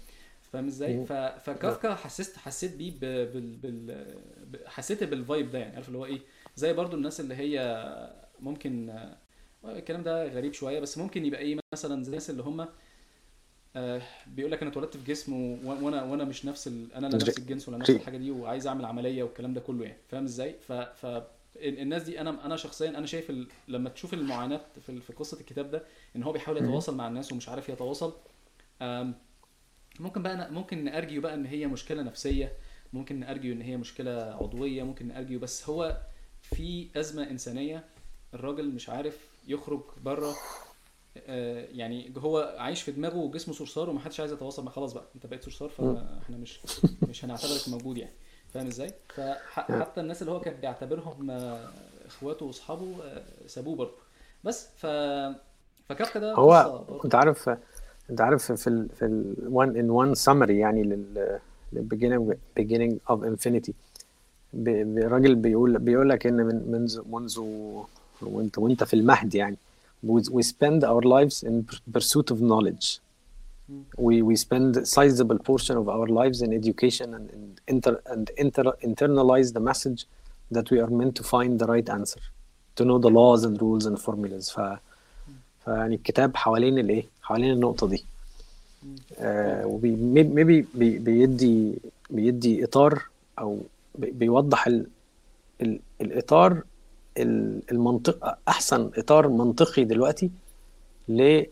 فاهم إزاي. فكافكا حسيت حسيت بيه. بال... بال... حسيت بال vibe ده يعني عارف اللي هو إيه زي برضو الناس اللي هي ممكن آه، الكلام ده غريب شوية بس ممكن يبقى إيه مثلا زي الناس اللي هم آه، بيقول لك أنا اتولدت في جسم وأنا وأنا مش نفس ال... أنا لا نفس الجنس ولا نفس الحاجة دي وعايز أعمل عملية والكلام ده كله يعني فاهم إزاي ف ف ال- الناس دي أنا أنا شخصيا أنا شايف ال... لما تشوف المعاناة في في قصة الكتاب ده إن هو بيحاول. يتواصل مع الناس ومش عارف يتواصل ممكن بقى ن- ممكن نارجيو بقى إن هي مشكلة نفسية ممكن نارجيو إن هي مشكلة عضوية ممكن نارجيو بس هو في أزمة إنسانية الراجل مش عارف يخرج بره آه، يعني هو عايش في دماغه وجسمه صرصار ومحدش عايز يتواصل معاه. خلاص بقى انت بقيت صرصار فاحنا مش مش هنعتبرك موجود يعني. فاهم إزاي؟ فحتى الناس اللي هو كان بيعتبرهم آه، اخواته واصحابه آه، سابوه برضه. بس ف فكافكا ده هو. انت عارف انت عارف في ال في ال one in one summary يعني لل beginning beginning of infinity. الراجل بيقول بيقول لك إن من منذ منذ وانت وانت في المهد يعني we we spend our lives in pursuit of knowledge مم. we we spend sizable portion of our lives in education and and inter and inter internalize the message that we are meant to find the right answer to know the laws and rules and formulas ف فيعني الكتاب حوالين الايه حوالين النقطه دي مم. آه وبي maybe بي بيدي بيدي اطار او بي بيوضح ال ال الاطار ال- المنطق أحسن إطار منطقي دلوقتي ل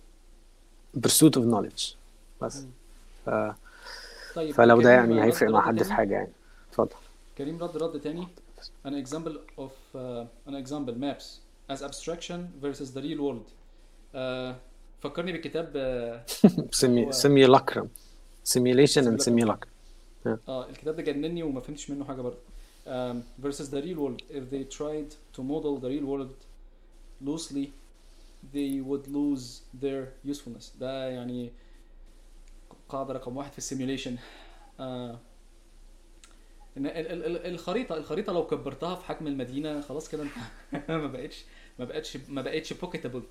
pursuit of knowledge. بس. ف... طيب فلو ده يعني هيفرق مع حد في؟ حاجة يعني. اتفضل. كريم رد رد تاني. An example of uh, an example maps as abstraction versus the real world. Uh, فكرني بالكتاب simu هو- simulacrum simulation and Simulacrum. آه الكتاب ده جنني وما فهمتش منه حاجة برضه. Um, versus the real world. If they tried to model the real world loosely they would lose their usefulness. ده يعني قاعدة رقم واحد في ال simulation آه إن ال- ال- ال- الخريطه الخريطة لو كبرتها في حجم المدينة خلاص كده انت ما بقتش ما بقتش ما بقتش pocketable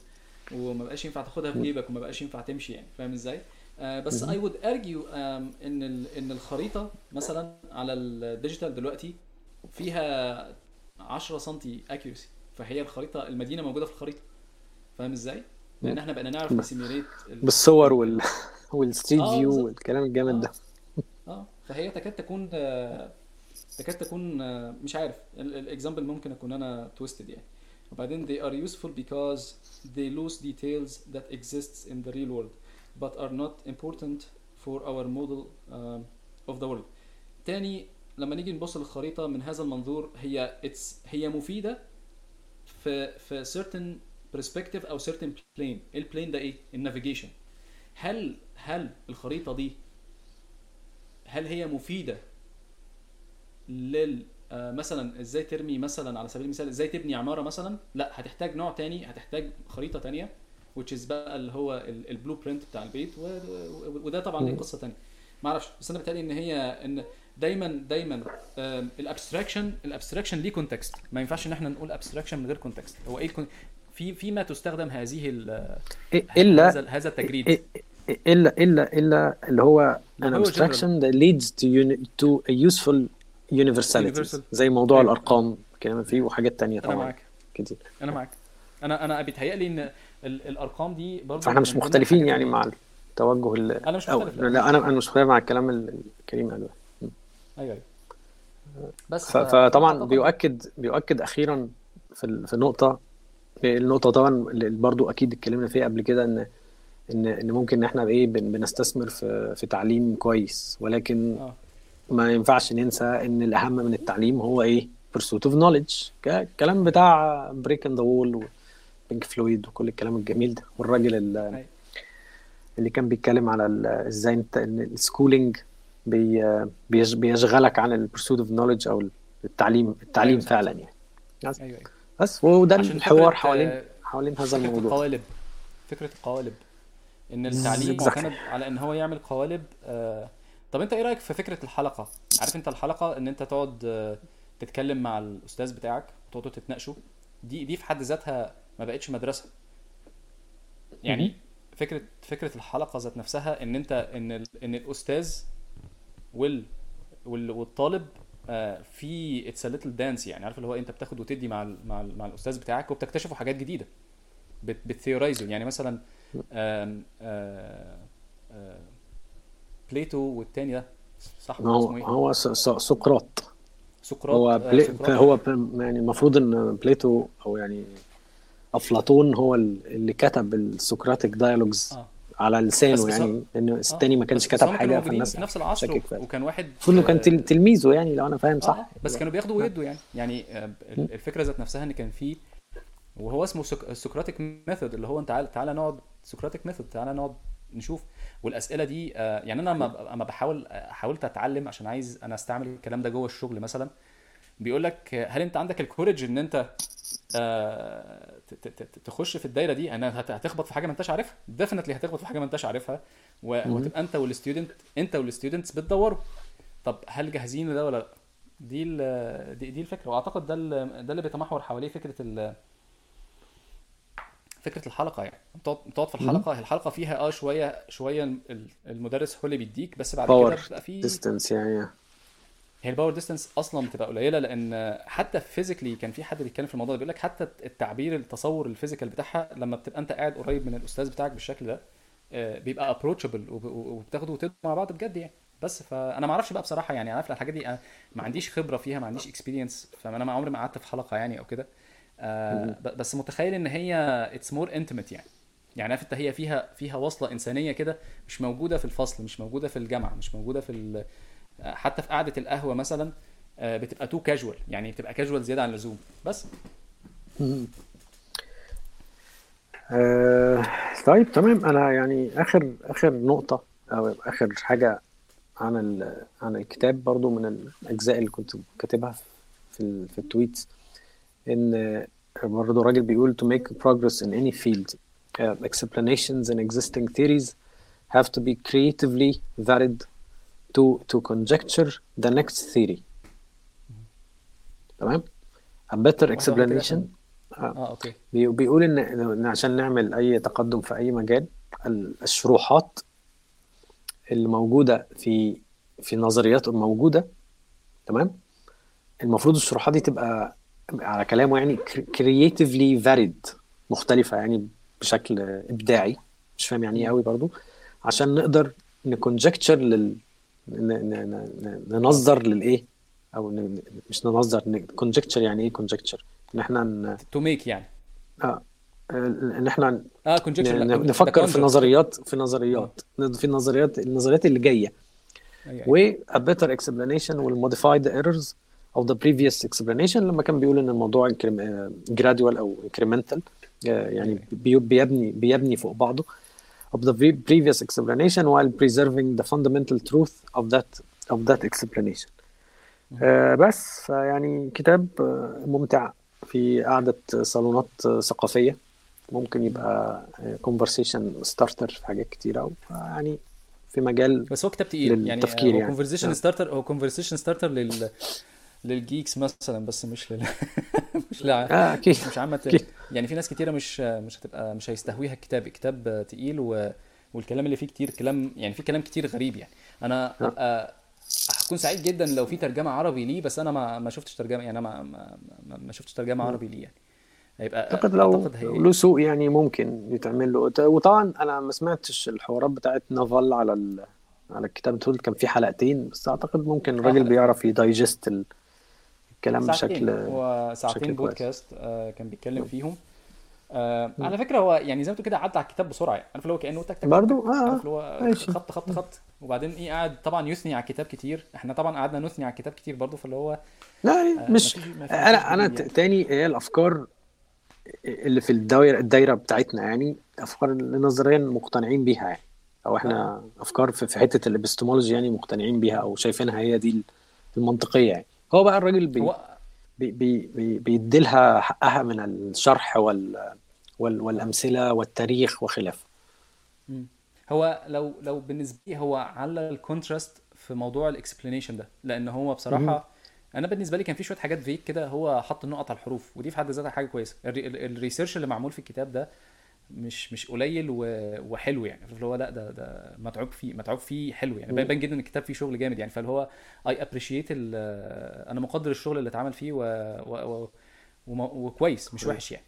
وما بقاش ينفع تاخدها في جيبك وما بقاش ينفع تمشي يعني. فاهم إزاي؟ آه بس. I would argue إن إن الخريطة مثلا على ال digital دلوقتي فيها 10 سم accuracy فهي الخريطة المدينة موجودة في الخريطة. فاهم إزاي؟ لأن إحنا بقينا نعرف ن simulate بالصور وال وال street آه، view. والكلام الجامد ده. آه. فهي تكاد تكون آه، تكاد تكون آه، مش عارف ال example ممكن أكون أنا twisted يعني. وبعدين they are useful because they lose details that exists in the real world but are not important for our model um, of the world. تاني لما نيجي نبص للخريطة من هذا المنظور هي it's هي مفيدة في في certain perspective أو certain plane. إيه البلين ده إيه؟ النافيجيشن هل هل الخريطة دي هل هي مفيدة لل آه، مثلا إزاي ترمي مثلا على سبيل المثال إزاي تبني عمارة مثلا؟ لا هتحتاج نوع تاني هتحتاج خريطة تانية which is بقى اللي هو ال blueprint بتاع البيت وده طبعا ليه. قصة تانية. ما أعرفش بس أنا بتهيألي إن هي إن دايما دايما ال abstraction ال abstraction ليه context ما ينفعش إن إحنا نقول abstraction من غير context هو إيه. في فيما تستخدم هذه ال... إلا هذا التجريد. إلا إلا إلا اللي هو an هو abstraction that leads to uni- to a useful universality. Universal. زي موضوع أيوة. الأرقام كلام فيه وحاجات تانية أنا طبعا. معاك. كتير. أنا معاك. أنا أنا بيتهيألي إن ال- الأرقام دي برضه فإحنا مش مختلفين يعني مع التوجه ال- أنا مش مختلف. لا أنا أنا مش مختلف مع الكلام اللي كريم قاله أيوه. أيوه بس فطبعا بيؤكد بيؤكد أخيرا في في النقطة النقطة طبعا اللي برضو أكيد اتكلمنا فيها قبل كده ان ان إن ممكن ان إحنا إيه بن- بنستثمر في في تعليم كويس ولكن آه. ما ينفعش ننسى إن الأهم من التعليم هو إيه؟ pursuit of knowledge. ك- الكلام بتاع brick in the wall وبينك فلويد وكل الكلام الجميل ده والراجل ال- أيوة. اللي كان بيتكلم على ال- إزاي انت إن ال schooling بيشغلك عن ال pursuit of knowledge أو التعليم التعليم أيوة فعلا. يعني أيوه أيوه بس وده الحوار فكرة، حوالين آه، حوالين هذا فكرة الموضوع القوالب فكرة القوالب إن التعليم. معتمد على إن هو يعمل قوالب آه، طب أنت إيه رأيك في فكرة الحلقة عارف أنت الحلقة إن أنت تقعد آه، تتكلم مع الأستاذ بتاعك وتقعدوا تتناقشوا دي دي في حد ذاتها ما بقتش مدرسة يعني. فكرة فكرة الحلقة ذات نفسها إن أنت إن إن الأستاذ وال وال- والطالب آه، في it's little dance يعني عارف اللي هو انت بتاخد وتدي مع ال مع, ال مع الأستاذ بتاعك وبتكتشفوا حاجات جديدة بت بت theorize وا يعني مثلا آم، آه، آه، Plato والتاني ده صح هو اسمه إيه؟ هو سقراط سقراط هو آه، Pla- سقراط. هو يعني المفروض إن Plato أو يعني أفلاطون هو ال- اللي كتب ال Socratic dialogues آه على لسانه يعني لأنه آه، التاني ما كانش كتب حاجة فالناس في نفس العصر. وكان واحد المفروض إنه كان آه، تل- تلميذه يعني لو أنا فاهم آه صح بس كانوا بياخدوا ويدوا يعني. يعني آه، ال- الفكرة ذات نفسها إن كان في وهو اسمه Socratic method اللي هو أنت تعالى تعالى نقعد Socratic method تعالى نقعد نشوف. والأسئلة دي آه، يعني أنا لما بحاول آه، حاولت أتعلم عشان عايز أنا أستعمل الكلام ده جوه الشغل مثلا بيقول لك آه، هل أنت عندك ال courage إن أنت آه، تخش في الدايرة دي أنا هت- هتخبط في حاجة ما أنتش عارفها definitely هتخبط في حاجة ما أنتش عارفها و- مهم. وتبقى أنت وال student أنت وال students بتدوروا. طب هل جاهزين لده ولا لأ؟ دي دي, دي الفكرة. وأعتقد ده ده اللي بيتمحور حواليه فكرة ال فكرة الحلقة يعني. بتقعد بتقعد في الحلقة الحلقة فيها آه شوية شوية ال- المدرس هو اللي بيديك بس بعد كده بتبقى في distance يعني. هي ال power distance أصلا بتبقى قليلة لأن حتى physically كان في حد بيتكلم في الموضوع ده بيقول لك حتى التعبير التصور ال physical بتاعها لما بتبقى أنت قاعد قريب من الأستاذ بتاعك بالشكل ده آه، بيبقى approachable وبتاخدوا وتدوا مع بعض بجد يعني. بس فأنا ما أعرفش بقى بصراحة يعني عارف الحاجات دي ما عنديش خبرة فيها ما عنديش experience فأنا ما عمري ما قعدت في حلقة يعني أو كده. آه، بس متخيل إن هي it's more intimate يعني. يعني عارف انت هي فيها فيها وصلة إنسانية كده مش موجودة في الفصل مش موجودة في الجامعة مش موجودة في حتى في قعدة القهوة مثلا آه، بتبقى too casual يعني بتبقى كاجوال زيادة عن اللزوم بس. آه طيب تمام أنا يعني آخر آخر نقطة أو آخر حاجة عن. عن الكتاب برضو من الأجزاء اللي كنت كاتبها في. في التويت إن برضو الراجل بيقول to make progress in any field uh, explanations and existing theories have to be creatively varied to to conjecture the next theory. تمام؟ A better كده explanation. آه، آه okay. بي- بيقول إن إن عشان نعمل أي تقدم في أي مجال ال- الشروحات اللي موجوده في في نظريات موجودة تمام؟ المفروض الشروحات دي تبقى على كلامه يعني creatively varied مختلفة يعني بشكل إبداعي. مش فاهم يعني إيه. قوي برضو. عشان نقدر ن conjecture لل ننظر للإيه أو مش ننظر conjecture يعني إيه conjecture ان إحنا. to make يعني آه ان إحنا آه ن- نفكر في. نظريات في نظريات في النظريات النظريات اللي جاية. و a better explanation will modify the errors of the previous explanation لما كان بيقول إن الموضوع increm- آه، أو incremental آه، يعني بيبني بيبني فوق بعضه of the pre- previous explanation while preserving the fundamental truth of that of that explanation آه، بس فيعني كتاب آه، ممتع في قعدة صالونات آه، ثقافية ممكن يبقى conversation starter في حاجات كتيرة يعني في مجال بس هو كتاب تقيل يعني هو يعني. conversation نعم. starter هو conversation starter لل لل geeks مثلا بس مش لل مش لع... آه أكيد مش أكيد. يعني في ناس كتيرة مش مش هتبقى مش هيستهويها الكتاب الكتاب تقيل و... والكلام اللي فيه كتير كلام يعني في كلام كتير غريب يعني أنا آه. هكون سعيد جدا لو في ترجمة عربي ليه بس أنا ما ما شفتش ترجمة يعني أنا ما ما, ما, شفتش ترجمة عربي ليه يعني هيبقى أعتقد لو أعتقد هي له سوق يعني ممكن يتعمل له وطبعا أنا ما سمعتش الحوارات بتاعت نافال على ال... على الكتاب بتقول كان في حلقتين بس أعتقد ممكن الراجل حلقتين. بيعرف يدايجست ال- الكلام ساعتين. بشكل هو ساعتين. بودكاست آه كان بيتكلم فيهم. آه على فكرة هو يعني زي ما كده عدى على الكتاب بسرعة. يعني عارف اللي هو كأنه تك تك برضو؟ تك، آه عارف آه. اللي هو ماشي. خط خط خط. وبعدين إيه قاعد طبعا يثني على الكتاب كتير. إحنا طبعا قعدنا نثني على الكتاب كتير برضه فاللي هو لا آه مش أنا أنا ت- تاني هي الأفكار اللي في الدايره الدايرة بتاعتنا يعني أفكار اللي نظريا مقتنعين بيها يعني. أو إحنا أفكار في في حتة الإبستمولوجي يعني مقتنعين بيها أو شايفينها هي دي المنطقية يعني. هو بقى الراجل بي هو بي بي بي بيديلها حقها من الشرح وال وال والأمثلة والتاريخ وخلافه. مم. هو لو لو بالنسبة لي هو على ال contrast في موضوع ال explanation ده لأن هو بصراحة أنا بالنسبة لي كان في شوية حاجات فيك كده هو حط النقط على الحروف ودي في حد ذاتها حاجة كويسة. ال re- ال- ال research اللي معمول في الكتاب ده مش مش قليل وحلو يعني. اللي هو لا ده ده متعوب فيه متعوب فيه حلو يعني. باين جدا إن الكتاب فيه شغل جامد يعني. فاللي هو I appreciate أنا مقدر الشغل اللي اتعمل فيه و... و... و... وكويس مش وحش يعني.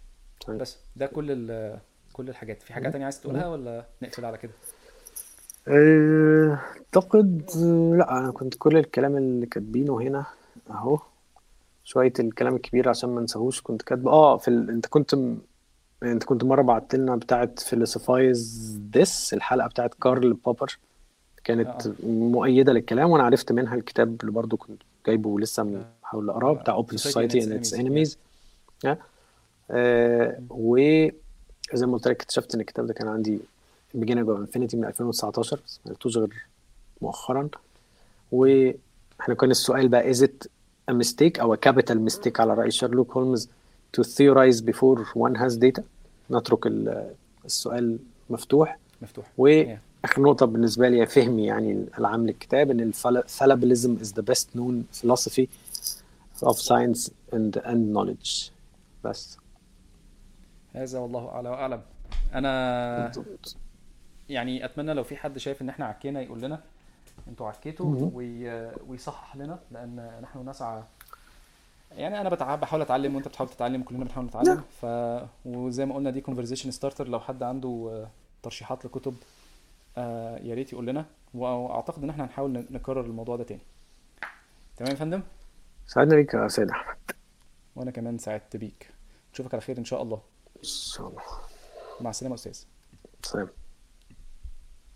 بس ده كل ال... كل الحاجات. في حاجة تانية عايز تقولها ولا نقفل على كده؟ أعتقد لا أنا كنت كل الكلام اللي كاتبينه هنا أهو شوية الكلام الكبير عشان ما نساهوش كنت كاتبه آه في ال... أنت كنت م... انت كنت مرة بعت لنا بتاعه Philosophize This الحلقة بتاعه كارل بوبر كانت آه. مؤيدة للكلام وأنا عرفت منها الكتاب اللي برضو كنت جايبه لسه بحاول أقراه بتاع Open Society and its Enemies. وزي ما قلت لك اكتشفت إن الكتاب ده كان عندي beginning of infinity من 2019 بس ما قريتوش غير مؤخرا. وإحنا كان السؤال بقى it a mistake أو capital mistake على رأي شارلوك هولمز to theorize before one has data نترك ال- السؤال مفتوح مفتوح Yeah. وآخر نقطة بالنسبة لي فهمي يعني العام للكتاب إن الفالابيليزم is the best known philosophy of science and and knowledge بس هذا والله أعلى وأعلم أنا. يعني أتمنى لو في حد شايف إن إحنا عكينا يقول لنا أنتوا عكيتوا. ويصحح لنا لأن نحن نسعى يعني أنا بتع... بحاول أتعلم وأنت بتحاول تتعلم كلنا بنحاول نتعلم. ف وزي ما قلنا دي conversation starter لو حد عنده آه، ترشيحات لكتب آه، يا ريت يقول لنا. واعتقد إن إحنا هنحاول نكرر الموضوع ده تاني. تمام يا فندم؟ سعدنا بيك يا سيد أحمد. وأنا كمان سعدت بيك. نشوفك على خير إن شاء الله. إن شاء الله. مع السلامة يا أستاذ. سلام.